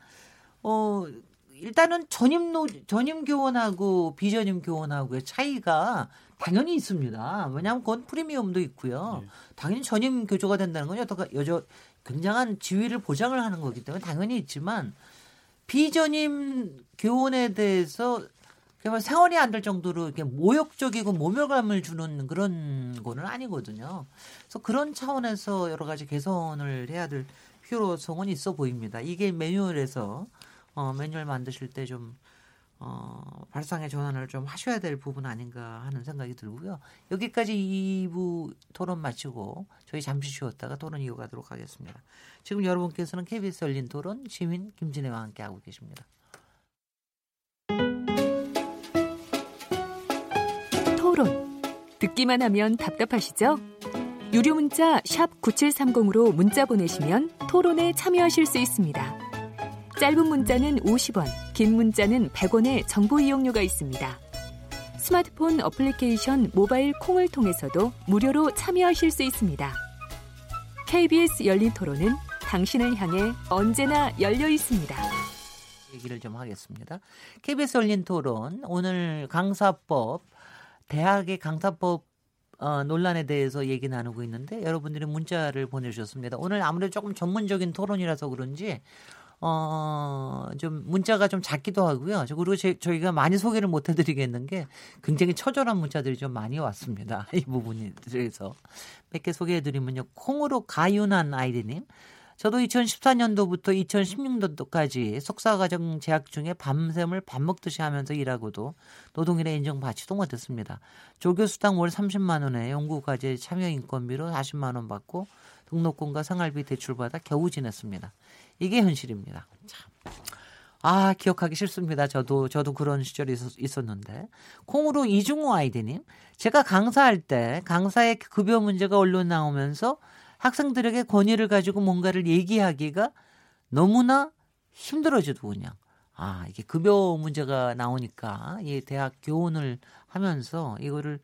어 일단은 전임 노 전임 교원하고 비전임 교원하고의 차이가 당연히 있습니다. 왜냐하면 그건 프리미엄도 있고요. 네. 당연히 전임 교조가 된다는 건 여러 여저 굉장한 지위를 보장을 하는 거기 때문에 당연히 있지만 비전임 교원에 대해서 그냥 생활이 안 될 정도로 이렇게 모욕적이고 모멸감을 주는 그런 거는 아니거든요. 그래서 그런 차원에서 여러 가지 개선을 해야 될 필요성은 있어 보입니다. 이게 매뉴얼에서 어, 매뉴얼 만드실 때 좀 어, 발상의 전환을 좀 하셔야 될 부분 아닌가 하는 생각이 들고요. 여기까지 2부 토론 마치고 저희 잠시 쉬었다가 토론 이어가도록 하겠습니다. 지금 여러분께서는 KBS 열린 토론 시민 김진애와 함께 하고 계십니다. 토론 듣기만 하면 답답하시죠? 유료 문자 9730으로 문자 보내시면 토론에 참여하실 수 있습니다. 짧은 문자는 50원, 긴 문자는 100원의 정보 이용료가 있습니다. 스마트폰 어플리케이션 모바일 콩을 통해서도 무료로 참여하실 수 있습니다. KBS 열린 토론은 당신을 향해 언제나 열려 있습니다. 얘기를 좀 하겠습니다. KBS 열린 토론 오늘 강사법 대학의 강사법 어, 논란에 대해서 얘기 나누고 있는데 여러분들이 문자를 보내주셨습니다. 오늘 아무래도 조금 전문적인 토론이라서 그런지 어, 좀 문자가 좀 작기도 하고요. 그리고 제, 저희가 많이 소개를 못 해드리겠는 게 굉장히 처절한 문자들이 좀 많이 왔습니다. 이 부분에 대해서. 몇 개 소개해드리면요. 콩으로 가윤한 아이디님. 저도 2014년도부터 2016년도까지 석사과정 재학 중에 밤샘을 밥 먹듯이 하면서 일하고도 노동일에 인정받지도 못했습니다. 조교수당 월 30만 원에 연구과제 참여 인건비로 40만 원 받고 등록금과 생활비 대출받아 겨우 지냈습니다. 이게 현실입니다. 참. 아, 기억하기 싫습니다. 저도, 저도 그런 시절이 있었, 는데 콩으로 이중호 아이디님. 제가 강사할 때 강사의 급여 문제가 언론 나오면서 학생들에게 권위를 가지고 뭔가를 얘기하기가 너무나 힘들어지도 그냥. 아, 이게 급여 문제가 나오니까 이 대학 교원을 하면서 이거를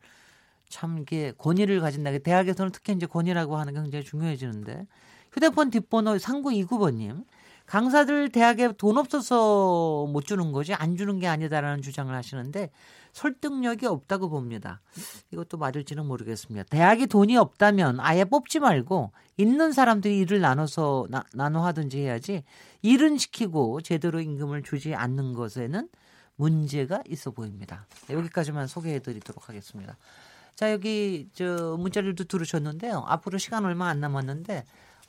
참 이게 권위를 가진다. 대학에서는 특히 이제 권위라고 하는 게 굉장히 중요해지는데 휴대폰 뒷번호 3929번님. 강사들 대학에 돈 없어서 못 주는 거지 안 주는 게 아니다라는 주장을 하시는데 설득력이 없다고 봅니다. 이것도 맞을지는 모르겠습니다. 대학이 돈이 없다면 아예 뽑지 말고 있는 사람들이 일을 나눠서 나, 나눠 하든지 해야지 일은 시키고 제대로 임금을 주지 않는 것에는 문제가 있어 보입니다. 여기까지만 소개해 드리도록 하겠습니다. 자 여기 저 문자들도 들으셨는데요. 앞으로 시간 얼마 안 남았는데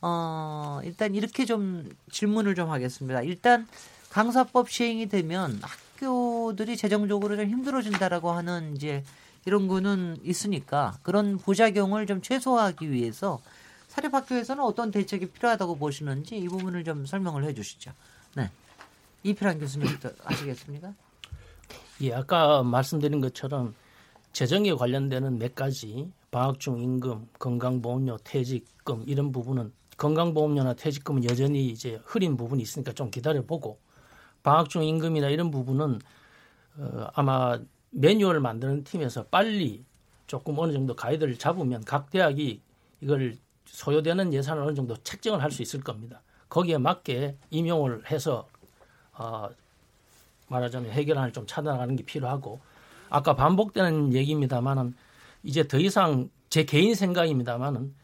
어 일단 이렇게 좀 질문을 좀 하겠습니다. 일단 강사법 시행이 되면 학교들이 재정적으로 좀 힘들어진다라고 하는 이제 이런 거는 있으니까 그런 부작용을 좀 최소화하기 위해서 사립학교에서는 어떤 대책이 필요하다고 보시는지 이 부분을 좀 설명을 해주시죠. 네, 이필환 교수님부터 하시겠습니까? 예, 아까 말씀드린 것처럼 재정에 관련되는 몇 가지 방학 중 임금, 건강보험료, 퇴직금 이런 부분은 건강보험료나 퇴직금은 여전히 이제 흐린 부분이 있으니까 좀 기다려보고 방학 중 임금이나 이런 부분은 어, 아마 매뉴얼을 만드는 팀에서 빨리 조금 어느 정도 가이드를 잡으면 각 대학이 이걸 소요되는 예산을 어느 정도 책정을 할 수 있을 겁니다. 거기에 맞게 임용을 해서 어, 말하자면 해결안을 좀 찾아나가는 게 필요하고 아까 반복되는 얘기입니다만은 이제 더 이상 제 개인 생각입니다만은 어,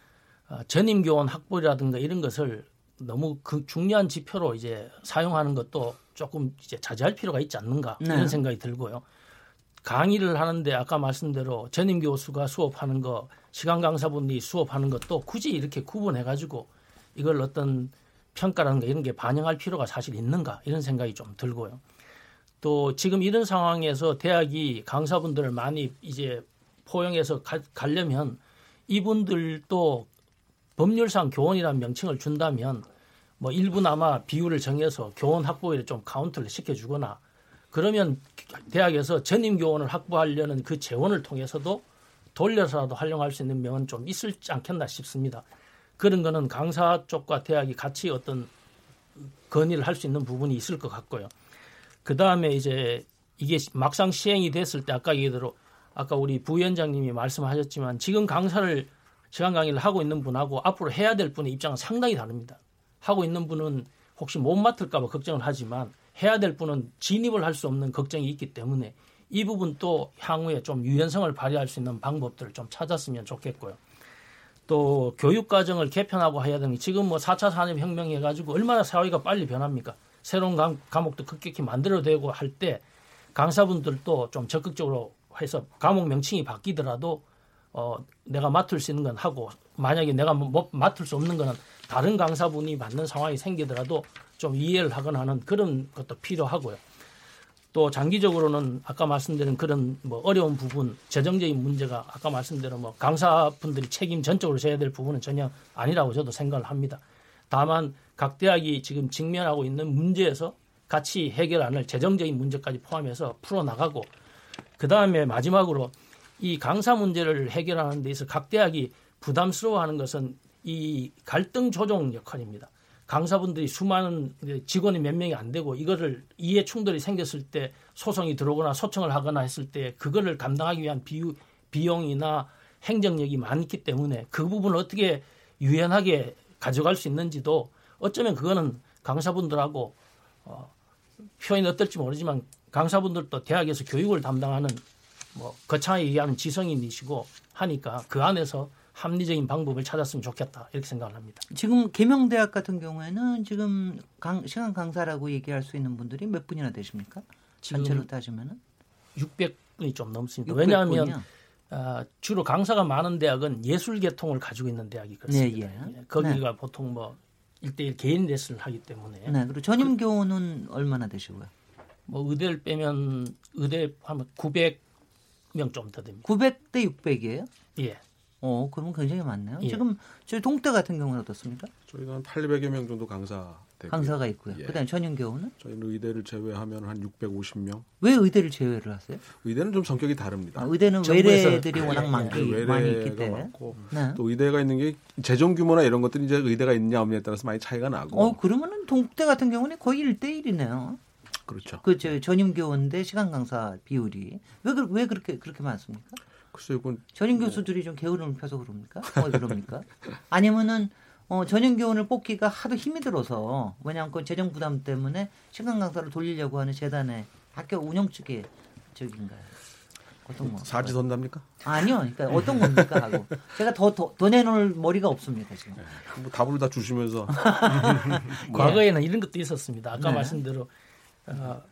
전임 교원 확보라든가 이런 것을 너무 그 중요한 지표로 이제 사용하는 것도 조금 이제 자제할 필요가 있지 않는가 네. 이런 생각이 들고요. 강의를 하는데 아까 말씀대로 전임 교수가 수업하는 거 시간 강사분이 수업하는 것도 굳이 이렇게 구분해 가지고 이걸 어떤 평가라는 가 이런 게 반영할 필요가 사실 있는가 이런 생각이 좀 들고요. 또 지금 이런 상황에서 대학이 강사분들을 많이 이제 포용해서 가, 가려면 이분들도 법률상 교원이라는 명칭을 준다면 뭐 일부나마 비율을 정해서 교원 확보에 좀 카운트를 시켜주거나 그러면 대학에서 전임 교원을 확보하려는 그 재원을 통해서도 돌려서라도 활용할 수 있는 명은 좀 있을 지 않겠나 싶습니다. 그런 거는 강사 쪽과 대학이 같이 어떤 건의를 할 수 있는 부분이 있을 것 같고요. 그 다음에 이제 이게 막상 시행이 됐을 때 아까 얘기대로 아까 우리 부위원장님이 말씀하셨지만 지금 강사를 시간 강의를 하고 있는 분하고 앞으로 해야 될 분의 입장은 상당히 다릅니다. 하고 있는 분은 혹시 못 맡을까봐 걱정을 하지만 해야 될 분은 진입을 할 수 없는 걱정이 있기 때문에 이 부분 또 향후에 좀 유연성을 발휘할 수 있는 방법들을 좀 찾았으면 좋겠고요. 또 교육 과정을 개편하고 해야 되는 지금 뭐 4차 산업혁명 해가지고 얼마나 사회가 빨리 변합니까? 새로운 과목도 급격히 만들어내고 할 때 강사분들도 좀 적극적으로 해서 과목 명칭이 바뀌더라도 어, 내가 맡을 수 있는 건 하고 만약에 내가 뭐, 뭐 맡을 수 없는 거는 다른 강사분이 받는 상황이 생기더라도 좀 이해를 하거나 하는 그런 것도 필요하고요. 또 장기적으로는 아까 말씀드린 그런 뭐 어려운 부분, 재정적인 문제가 아까 말씀드린 뭐 강사분들이 책임 전적으로 져야 될 부분은 전혀 아니라고 저도 생각을 합니다. 다만 각 대학이 지금 직면하고 있는 문제에서 같이 해결 안을 재정적인 문제까지 포함해서 풀어나가고 그 다음에 마지막으로 이 강사 문제를 해결하는 데 있어서 각 대학이 부담스러워하는 것은 이 갈등 조정 역할입니다. 강사분들이 수많은 직원이 몇 명이 안 되고 이거를 이해 충돌이 생겼을 때 소송이 들어오거나 소청을 하거나 했을 때 그거를 감당하기 위한 비유, 비용이나 행정력이 많기 때문에 그 부분을 어떻게 유연하게 가져갈 수 있는지도 어쩌면 그거는 강사분들하고 어, 표현이 어떨지 모르지만 강사분들도 대학에서 교육을 담당하는 뭐 거창하게 얘기하는 지성인이시고 하니까 그 안에서 합리적인 방법을 찾았으면 좋겠다 이렇게 생각을 합니다. 지금 계명대학 같은 경우에는 지금 강, 시간 강사라고 얘기할 수 있는 분들이 몇 분이나 되십니까? 전체로 따지면은 600분이 좀 넘습니다. 600분이요? 왜냐하면 어, 주로 강사가 많은 대학은 예술 계통을 가지고 있는 대학이 그렇습니다. 네, 예. 예. 거기가 네. 보통 뭐 1대1 개인 레슨을 하기 때문에. 네, 그리고 전임 그, 교원은 얼마나 되시고요? 뭐 의대를 빼면 의대 하면 900 명 좀 더 됩니다. 900대 600이에요? 예. 어, 그러면 굉장히 많네요. 예. 지금 저희 동대 같은 경우는 어떻습니까? 저희가 한 800여 명 정도 강사 되고요. 강사가 있고요. 예. 그다음에 전용 교우는? 저희는 의대를 제외하면 한 650명. 왜 의대를 제외를 하세요? 의대는 좀 성격이 다릅니다. 아, 의대는 외래들이 워낙 많기 네, 많이 있기 때문에. 많고 네. 또 의대가 있는 게 재정 규모나 이런 것들이 이제 의대가 있냐 없냐에 따라서 많이 차이가 나고. 어, 그러면은 동대 같은 경우는 거의 1대 1이네요. 그렇죠. 그 전임 교원대 시간 강사 비율이 왜, 왜 그렇게 그렇게 많습니까? 글쎄요, 이건 전임 뭐 교수들이 좀 게으름을 펴서 그럽니까? 뭐 그럽니까? 아니면은 어, 전형 교원을 뽑기가 하도 힘이 들어서 왜냐하면 그 재정 부담 때문에 시간 강사를 돌리려고 하는 재단의 학교 운영 측의 적인가요? 어떤 거? 사지 선답니까? 아니요, 그러니까 어떤 겁니까 하고 제가 더더 더 내놓을 머리가 없습니다 지금. 네, 뭐 답을 다 주시면서 과거에는 이런 것도 있었습니다. 아까 네. 말씀대로 어,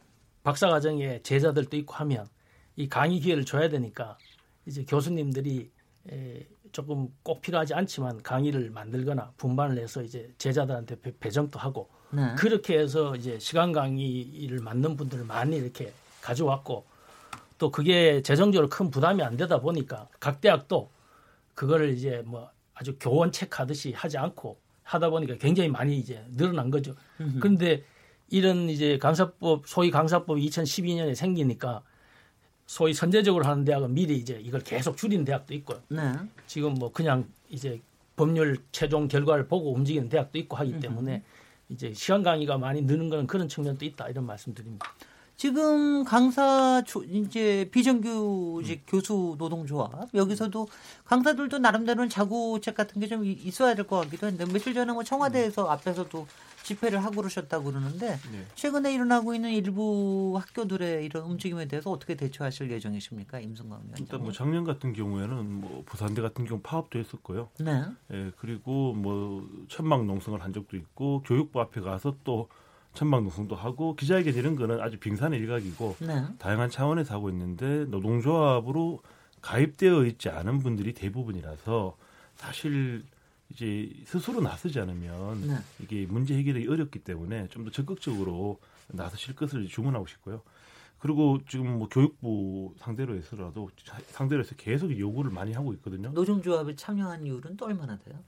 박사 과정에 제자들도 있고 하면 이 강의 기회를 줘야 되니까 이제 교수님들이 에, 조금 꼭 필요하지 않지만 강의를 만들거나 분반을 해서 이제 제자들한테 배, 정도 하고 네. 그렇게 해서 이제 시간 강의를 만든 분들을 많이 이렇게 가져왔고 또 그게 재정적으로 큰 부담이 안 되다 보니까 각 대학도 그거를 이제 뭐 아주 교원책 하듯이 하지 않고 하다 보니까 굉장히 많이 이제 늘어난 거죠. 그런데 이런 이제 강사법 소위 강사법이 2012년에 생기니까 소위 선제적으로 하는 대학은 미리 이제 이걸 계속 줄이는 대학도 있고요. 네. 지금 뭐 그냥 이제 법률 최종 결과를 보고 움직이는 대학도 있고 하기 때문에 이제 시간 강의가 많이 느는 거는 그런 측면도 있다 이런 말씀드립니다. 지금 강사 이제 비정규직 음. 교수 노동조합 여기서도 강사들도 나름대로는 자구책 같은 게 좀 있어야 될 것 같기도 한데 며칠 전에 뭐 청와대에서 음. 앞에서도 집회를 하고 그러셨다고 그러는데 네. 최근에 일어나고 있는 일부 학교들의 이런 움직임에 대해서 어떻게 대처하실 예정이십니까, 임승광 위원장? 일단 뭐 작년 같은 경우에는 뭐 부산대 같은 경우 파업도 했었고요. 네. 예, 그리고 뭐 천막 농성을 한 적도 있고 교육부 앞에 가서 또 천막 농성도 하고 기자회견 이런 거는 아주 빙산의 일각이고 네. 다양한 차원에서 하고 있는데 노동조합으로 가입되어 있지 않은 분들이 대부분이라서 사실 이제 스스로 나서지 않으면 네. 이게 문제 해결이 어렵기 때문에 좀 더 적극적으로 나서실 것을 주문하고 싶고요. 그리고 지금 뭐 교육부 상대로 해서라도 상대로 해서 계속 요구를 많이 하고 있거든요. 노동조합에 참여한 이율은 또 얼마나 돼요?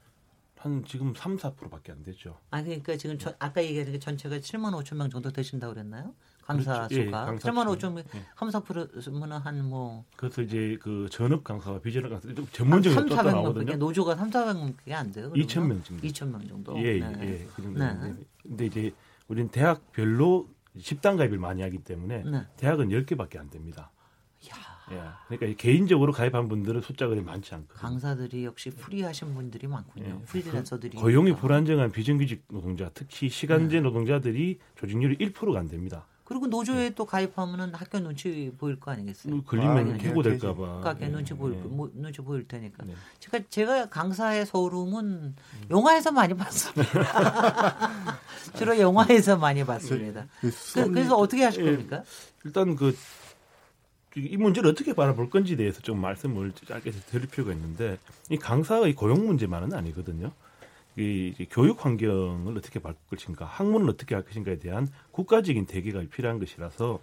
한 지금 3, 4%밖에 안 되죠. 아 그러니까 지금 저, 아까 얘기한 게 전체가 7만 5천 명 정도 되신다고 그랬나요? 강사 그렇죠. 수가 예, 강사 7만 5천 명, 예. 3, 4%면 한 뭐. 그래서 이제 그 전업 강사와 비전업 강사 전문적인 또 나오거든요. 노조가 3, 400명밖에 안 돼요. 2천 명 정도. 2천 명 정도. 예, 네. 예, 그 정도. 네. 근데 이제 우리는 대학별로 집단 가입을 많이 하기 때문에 네. 대학은 10개밖에 안 됩니다. 예. 그러니까 개인적으로 가입한 분들은 숫자가 많지 않고 강사들이 역시 free하신 분들이 많군요. 예. 프리랜서들이 고용이 불안정한 비정규직 노동자, 특히 시간제 네. 노동자들이 조직률이 1%가 안 됩니다. 그리고 노조에 네. 또 가입하면은 학교 눈치 보일 거 아니겠어요? 뭐 걸리면 아, 해고될까봐. 학교 네. 눈치 보일 네. 뭐, 눈치 보일 테니까. 네. 제가 제가 강사의 소름은 음. 영화에서 많이 봤습니다. 주로 영화에서 많이 봤습니다. 그, 래서 어떻게 하실 예. 겁니까? 일단 그 이 문제를 어떻게 바라볼 건지에 대해서 좀 말씀을 짧게 드릴 필요가 있는데 이 강사의 고용 문제만은 아니거든요. 이 교육 환경을 어떻게 바꿀 것인가, 학문을 어떻게 할 것인가에 대한 국가적인 대계가 필요한 것이라서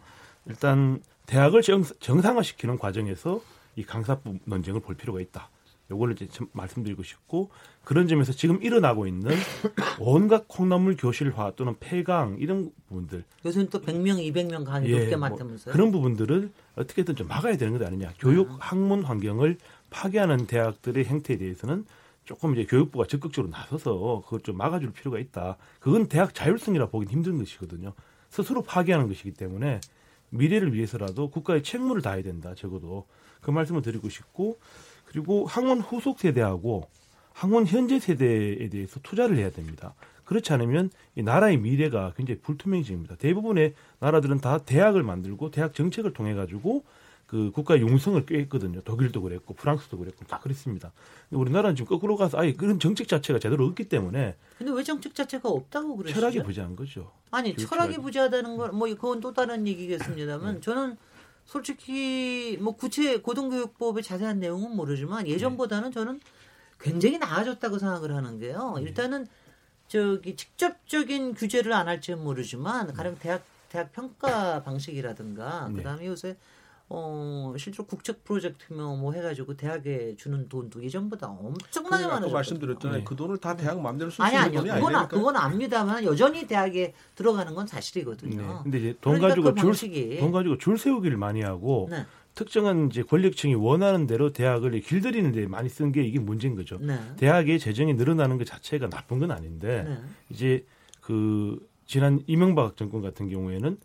일단 대학을 정, 상화시키는 과정에서 이 강사법 논쟁을 볼 필요가 있다. 요거를 이제 말씀드리고 싶고 그런 점에서 지금 일어나고 있는 온갖 콩나물 교실화 또는 폐강 이런 부분들 요새는 또 100명, 200명 강의 예, 높게 맡으면서요. 뭐 그런 부분들을 어떻게든 좀 막아야 되는 것 아니냐. 교육 아. 학문 환경을 파괴하는 대학들의 행태에 대해서는 조금 이제 교육부가 적극적으로 나서서 그걸 좀 막아줄 필요가 있다. 그건 대학 자율성이라 보기 힘든 것이거든요. 스스로 파괴하는 것이기 때문에 미래를 위해서라도 국가의 책무를 다해야 된다. 적어도 그 말씀을 드리고 싶고 그리고 학원 후속 세대하고 학원 현재 세대에 대해서 투자를 해야 됩니다. 그렇지 않으면 이 나라의 미래가 굉장히 불투명해집니다. 대부분의 나라들은 다 대학을 만들고 대학 정책을 통해 가지고 그 국가 용성을 꾀했거든요. 독일도 그랬고 프랑스도 그랬고 다 그랬습니다. 우리나라는 지금 거꾸로 가서 아예 그런 정책 자체가 제대로 없기 때문에. 근데 왜 정책 자체가 없다고 그러시죠? 철학이 부재한 거죠. 아니 철학이 부재하다는 건 뭐 그건 또 다른 얘기겠습니다만 네. 저는 솔직히 뭐 구체 고등교육법의 자세한 내용은 모르지만 예전보다는 저는 굉장히 나아졌다고 생각을 하는 게요. 네. 일단은 저기 직접적인 규제를 안 할지는 모르지만 가령 대학 대학 평가 방식이라든가 네. 그다음에 요새 어, 실제로 국책 프로젝트면 뭐 해가지고 대학에 주는 돈도 예전보다 엄청나게 많아졌 말씀드렸잖아요. 네. 그 돈을 다 대학 마음대로 쓸수 있는 돈이 아니요. 그건, 그건 압니다만 여전히 대학에 들어가는 건 사실이거든요. 네. 근데 이제 돈 그러니까 가지고 그 줄, 돈 가지고 줄 세우기를 많이 하고 네. 특정한 이제 권력층이 원하는 대로 대학을 길들이는 데 많이 쓴 게 이게 문제인 거죠. 네. 대학의 재정이 늘어나는 것 자체가 나쁜 건 아닌데 네. 이제 그 지난 이명박 정권 같은 경우에는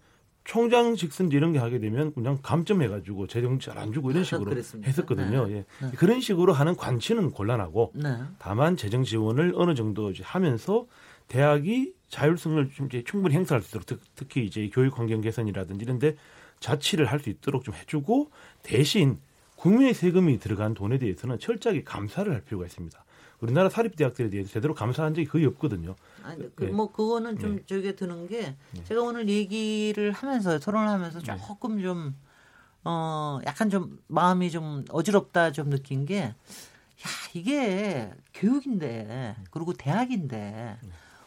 총장 직선제 이런 게 하게 되면 그냥 감점해가지고 재정 잘 안 주고 이런 식으로 했었거든요. 네. 예. 네. 그런 식으로 하는 관치는 곤란하고 네. 다만 재정 지원을 어느 정도 이제 하면서 대학이 자율성을 좀 이제 충분히 행사할 수 있도록 특, 히 이제 교육 환경 개선이라든지 이런데 자치를 할 수 있도록 좀 해주고 대신 국민의 세금이 들어간 돈에 대해서는 철저하게 감사를 할 필요가 있습니다. 우리나라 사립 대학들에 대해서 제대로 감사한 적이 거의 없거든요. 아니, 그, 네. 뭐 그거는 좀 네. 저게 드는 게 네. 제가 오늘 얘기를 하면서 토론하면서 네. 조금 좀 어 약간 좀 마음이 좀 어지럽다 좀 느낀 게 야, 이게 교육인데 그리고 대학인데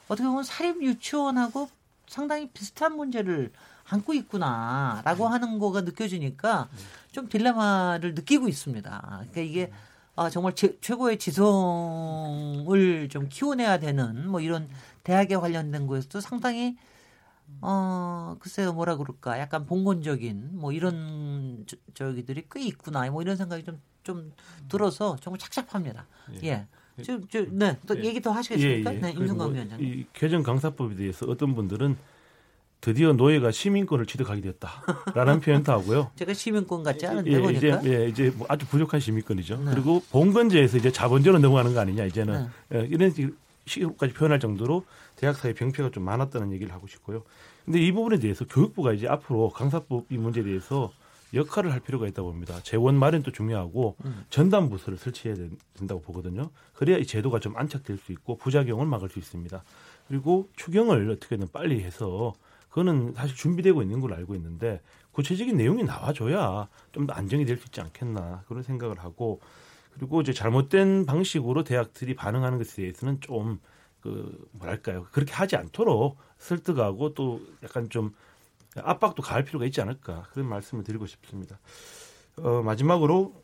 어떻게 보면 사립 유치원하고 상당히 비슷한 문제를 안고 있구나라고 하는 거가 느껴지니까 좀 딜레마를 느끼고 있습니다. 그러니까 이게 아, 정말 제, 최고의 지성을 좀 키워내야 되는 뭐 이런 대학에 관련된 거에서도 상당히 어 글쎄요 뭐라 그럴까 약간 봉건적인 뭐 이런 저, 저기들이 꽤 있구나 뭐 이런 생각이 좀좀 들어서 정말 착잡합니다. 예. 예. 저, 저, 네, 또 예. 얘기 더 하시겠습니까? 예, 예. 네, 임승관 위원장님. 이 개정 강사법에 대해서 어떤 분들은 드디어 노예가 시민권을 취득하게 됐다라는 표현도 하고요. 제가 시민권 같지 않은데 예, 보니까. 이제, 예, 이제 뭐 아주 부족한 시민권이죠. 네. 그리고 봉건제에서 이제 자본제로 넘어가는 거 아니냐 이제는 네. 예, 이런 식으로까지 표현할 정도로 대학 사회 병폐가 좀 많았다는 얘기를 하고 싶고요. 근데 이 부분에 대해서 교육부가 이제 앞으로 강사법 이 문제에 대해서 역할을 할 필요가 있다고 봅니다. 재원 마련도 중요하고 음. 전담 부서를 설치해야 된다고 보거든요. 그래야 이 제도가 좀 안착될 수 있고 부작용을 막을 수 있습니다. 그리고 추경을 어떻게든 빨리 해서 그거는 사실 준비되고 있는 걸로 알고 있는데 구체적인 내용이 나와줘야 좀 더 안정이 될 수 있지 않겠나 그런 생각을 하고 그리고 이제 잘못된 방식으로 대학들이 반응하는 것에 대해서는 좀 그 뭐랄까요 그렇게 하지 않도록 설득하고 또 약간 좀 압박도 가할 필요가 있지 않을까 그런 말씀을 드리고 싶습니다. 어, 마지막으로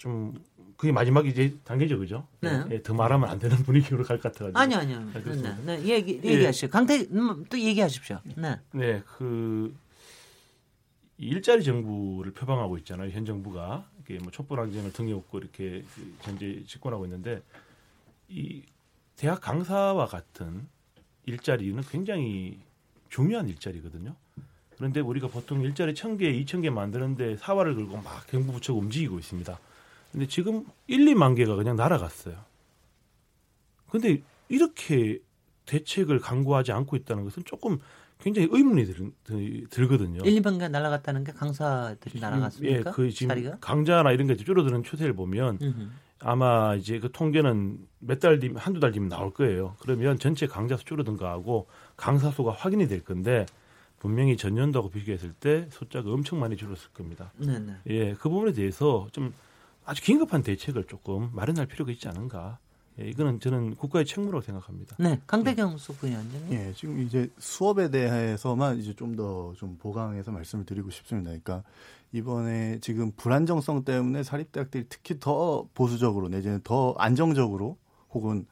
좀 그게 마지막 이제 단계죠, 그죠? 네. 예, 더 말하면 안 되는 분위기로 갈 것 같아가지고. 아니요, 아니요. 네, 네, 얘기 얘기하시죠. 예. 강태 음, 또 얘기하십시오. 네. 네, 그 일자리 정부를 표방하고 있잖아요. 현 정부가 이게 뭐 촛불 항쟁을 등에 업고 이렇게 현재 집권하고 있는데 이 대학 강사와 같은 일자리는 굉장히 중요한 일자리거든요. 그런데 우리가 보통 일자리 천 개, 이천 개 만드는데 사활을 걸고 막 경부 부처가 움직이고 있습니다. 근데 지금 1, 2만 개가 그냥 날아갔어요. 근데 이렇게 대책을 강구하지 않고 있다는 것은 조금 굉장히 의문이 들, 들, 거든요 1, 2만 개 날아갔다는 게 강사들이 날아갔습니까? 예, 그 지금 자리가? 강자나 이런 게 줄어드는 추세를 보면 음흠. 아마 이제 그 통계는 몇 달 뒤면 한두 달 뒤면 나올 거예요. 그러면 전체 강자 수 줄어든가 하고 강사 수가 확인이 될 건데 분명히 전년도하고 비교했을 때 숫자가 엄청 많이 줄었을 겁니다. 네네. 예, 그 부분에 대해서 좀 아주 긴급한 대책을 조금 마련할 필요가 있지 않은가. 예, 이거는 저는 국가의 책무라고 생각합니다. 네, 강대경 수부위원님. 예, 지금 이제 수업에 대해서만 이제 좀 더좀 좀 보강해서 말씀을 드리고 싶습니다. 그러니까 이번에 지금 불안정성 때문에 사립대학들이 특히 더 보수적으로 내지는 더 안정적으로 혹은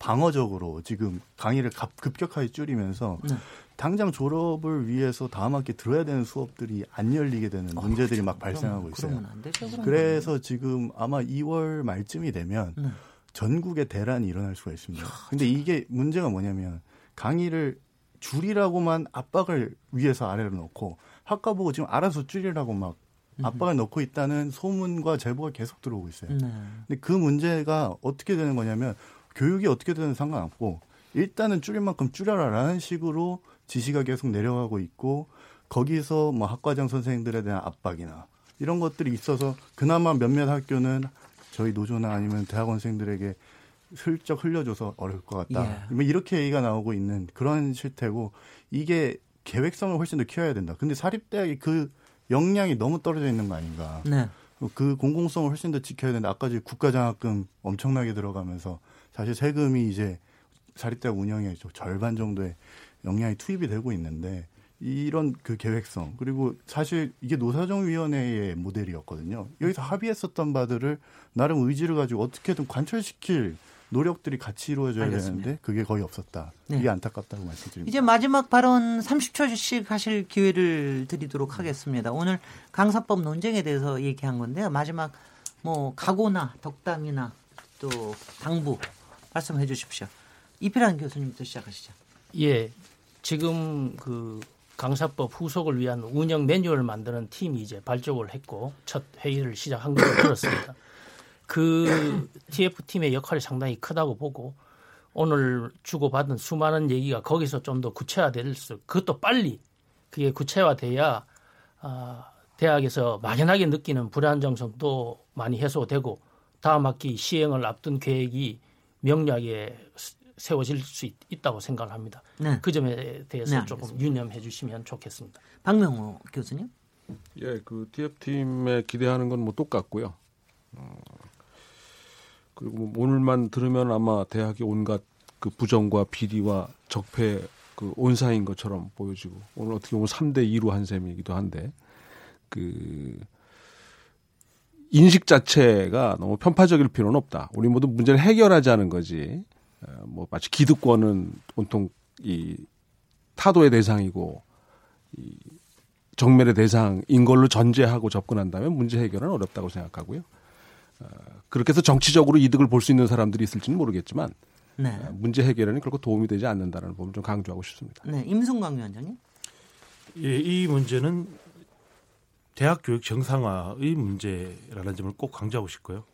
방어적으로 지금 강의를 급격하게 줄이면서 네. 당장 졸업을 위해서 다음 학기 들어야 되는 수업들이 안 열리게 되는 어, 문제들이 그렇죠. 막 발생하고 있어요. 되죠, 그래서 지금 아마 2월 말쯤이 되면 네. 전국에 대란이 일어날 수가 있습니다. 근데 이게 문제가 뭐냐면 강의를 줄이라고만 압박을 위해서 아래로 놓고 학과 보고 지금 알아서 줄이라고 막 압박을 넣고 있다는 소문과 제보가 계속 들어오고 있어요. 네. 근데 그 문제가 어떻게 되는 거냐면 교육이 어떻게 되는 상관없고 일단은 줄일 만큼 줄여라라는 식으로 지시가 계속 내려가고 있고 거기서 뭐 학과장 선생님들에 대한 압박이나 이런 것들이 있어서 그나마 몇몇 학교는 저희 노조나 아니면 대학원생들에게 슬쩍 흘려줘서 어려울 것 같다. 예. 뭐 이렇게 얘기가 나오고 있는 그런 실태고 이게 계획성을 훨씬 더 키워야 된다. 근데 사립대학이 그 역량이 너무 떨어져 있는 거 아닌가. 네. 그 공공성을 훨씬 더 지켜야 된다. 아까 국가장학금 엄청나게 들어가면서 사실 세금이 이제 사립대학 운영에 절반 정도의 역량이 투입이 되고 있는데 이런 그 계획성 그리고 사실 이게 노사정위원회의 모델이었거든요. 여기서 합의했었던 바들을 나름 의지를 가지고 어떻게든 관철시킬 노력들이 같이 이루어져야 알겠습니다. 되는데 그게 거의 없었다. 네. 이게 안타깝다고 말씀드립니다. 이제 마지막 발언 30초씩 하실 기회를 드리도록 하겠습니다. 오늘 강사법 논쟁에 대해서 얘기한 건데요. 마지막 뭐 각오나 덕담이나 또 당부 말씀해 주십시오. 이필환 교수님부터 시작하시죠. 예. 지금 그 강사법 후속을 위한 운영 매뉴얼을 만드는 팀이 이제 발족을 했고 첫 회의를 시작한 것으로 들었습니다. 그 TF팀의 역할이 상당히 크다고 보고 오늘 주고받은 수많은 얘기가 거기서 좀 더 구체화될 수, 그것도 빨리 그게 구체화돼야 아, 대학에서 막연하게 느끼는 불안정성도 많이 해소되고 다음 학기 시행을 앞둔 계획이 명료하게 세워질 수 있, 다고 생각을 합니다. 네. 그 점에 대해서 네, 조금 유념해 주시면 좋겠습니다. 박명호 교수님. 예, 그 TF팀에 기대하는 건 뭐 똑같고요. 어, 그리고 뭐 오늘만 들으면 아마 대학의 온갖 그 부정과 비리와 적폐 그 온사인 것처럼 보여지고 오늘 어떻게 보면 3대 2로 한 셈이기도 한데 그 인식 자체가 너무 편파적일 필요는 없다. 우리 모두 문제를 해결하자는 거지. 어, 뭐 마치 기득권은 온통 이 타도의 대상이고 이 정멸의 대상인 걸로 전제하고 접근한다면 문제 해결은 어렵다고 생각하고요. 어, 그렇게 해서 정치적으로 이득을 볼 수 있는 사람들이 있을지는 모르겠지만 네. 어, 문제 해결에는 결코 도움이 되지 않는다는 부분을 좀 강조하고 싶습니다. 네, 임승광 위원장님. 예, 이 문제는 대학 교육 정상화의 문제라는 점을 꼭 강조하고 싶고요.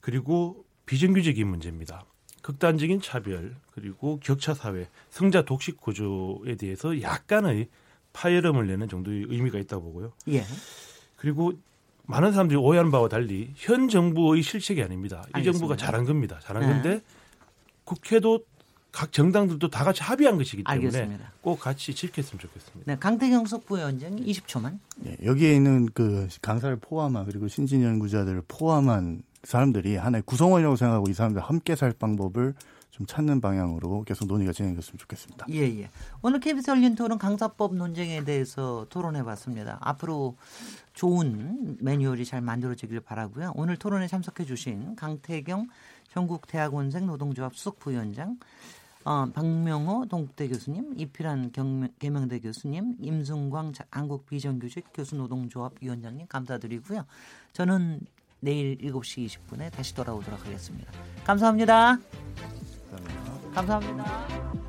그리고 비정규직인 문제입니다. 극단적인 차별 그리고 격차 사회, 성자 독식 구조에 대해서 약간의 파열음을 내는 정도의 의미가 있다고 보고요. 예. 그리고 많은 사람들이 오해하는 바와 달리 현 정부의 실책이 아닙니다. 알겠습니다. 이 정부가 잘한 겁니다. 잘한 네. 건데 국회도 각 정당들도 다 같이 합의한 것이기 때문에 알겠습니다. 꼭 같이 지켰으면 좋겠습니다. 네, 강태경 속부위원장이 20초만. 네, 여기에 있는 그 강사를 포함한 그리고 신진 연구자들을 포함한 사람들이 하나의 구성원이라고 생각하고 이 사람들 함께 살 방법을 좀 찾는 방향으로 계속 논의가 진행됐으면 좋겠습니다. 예, 예. 오늘 KBS 열린 토론 강사법 논쟁에 대해서 토론해 봤습니다. 앞으로 좋은 매뉴얼이 잘 만들어지길 바라고요. 오늘 토론에 참석해 주신 강태경 전국대학원생 노동조합 수석부위원장 어, 박명호 동국대 교수님, 이필한 경, 계명대 교수님, 임승광 한국 비정규직 교수노동조합 위원장님 감사드리고요. 저는 내일 7시 20분에 다시 돌아오도록 하겠습니다. 감사합니다. 감사합니다. 감사합니다.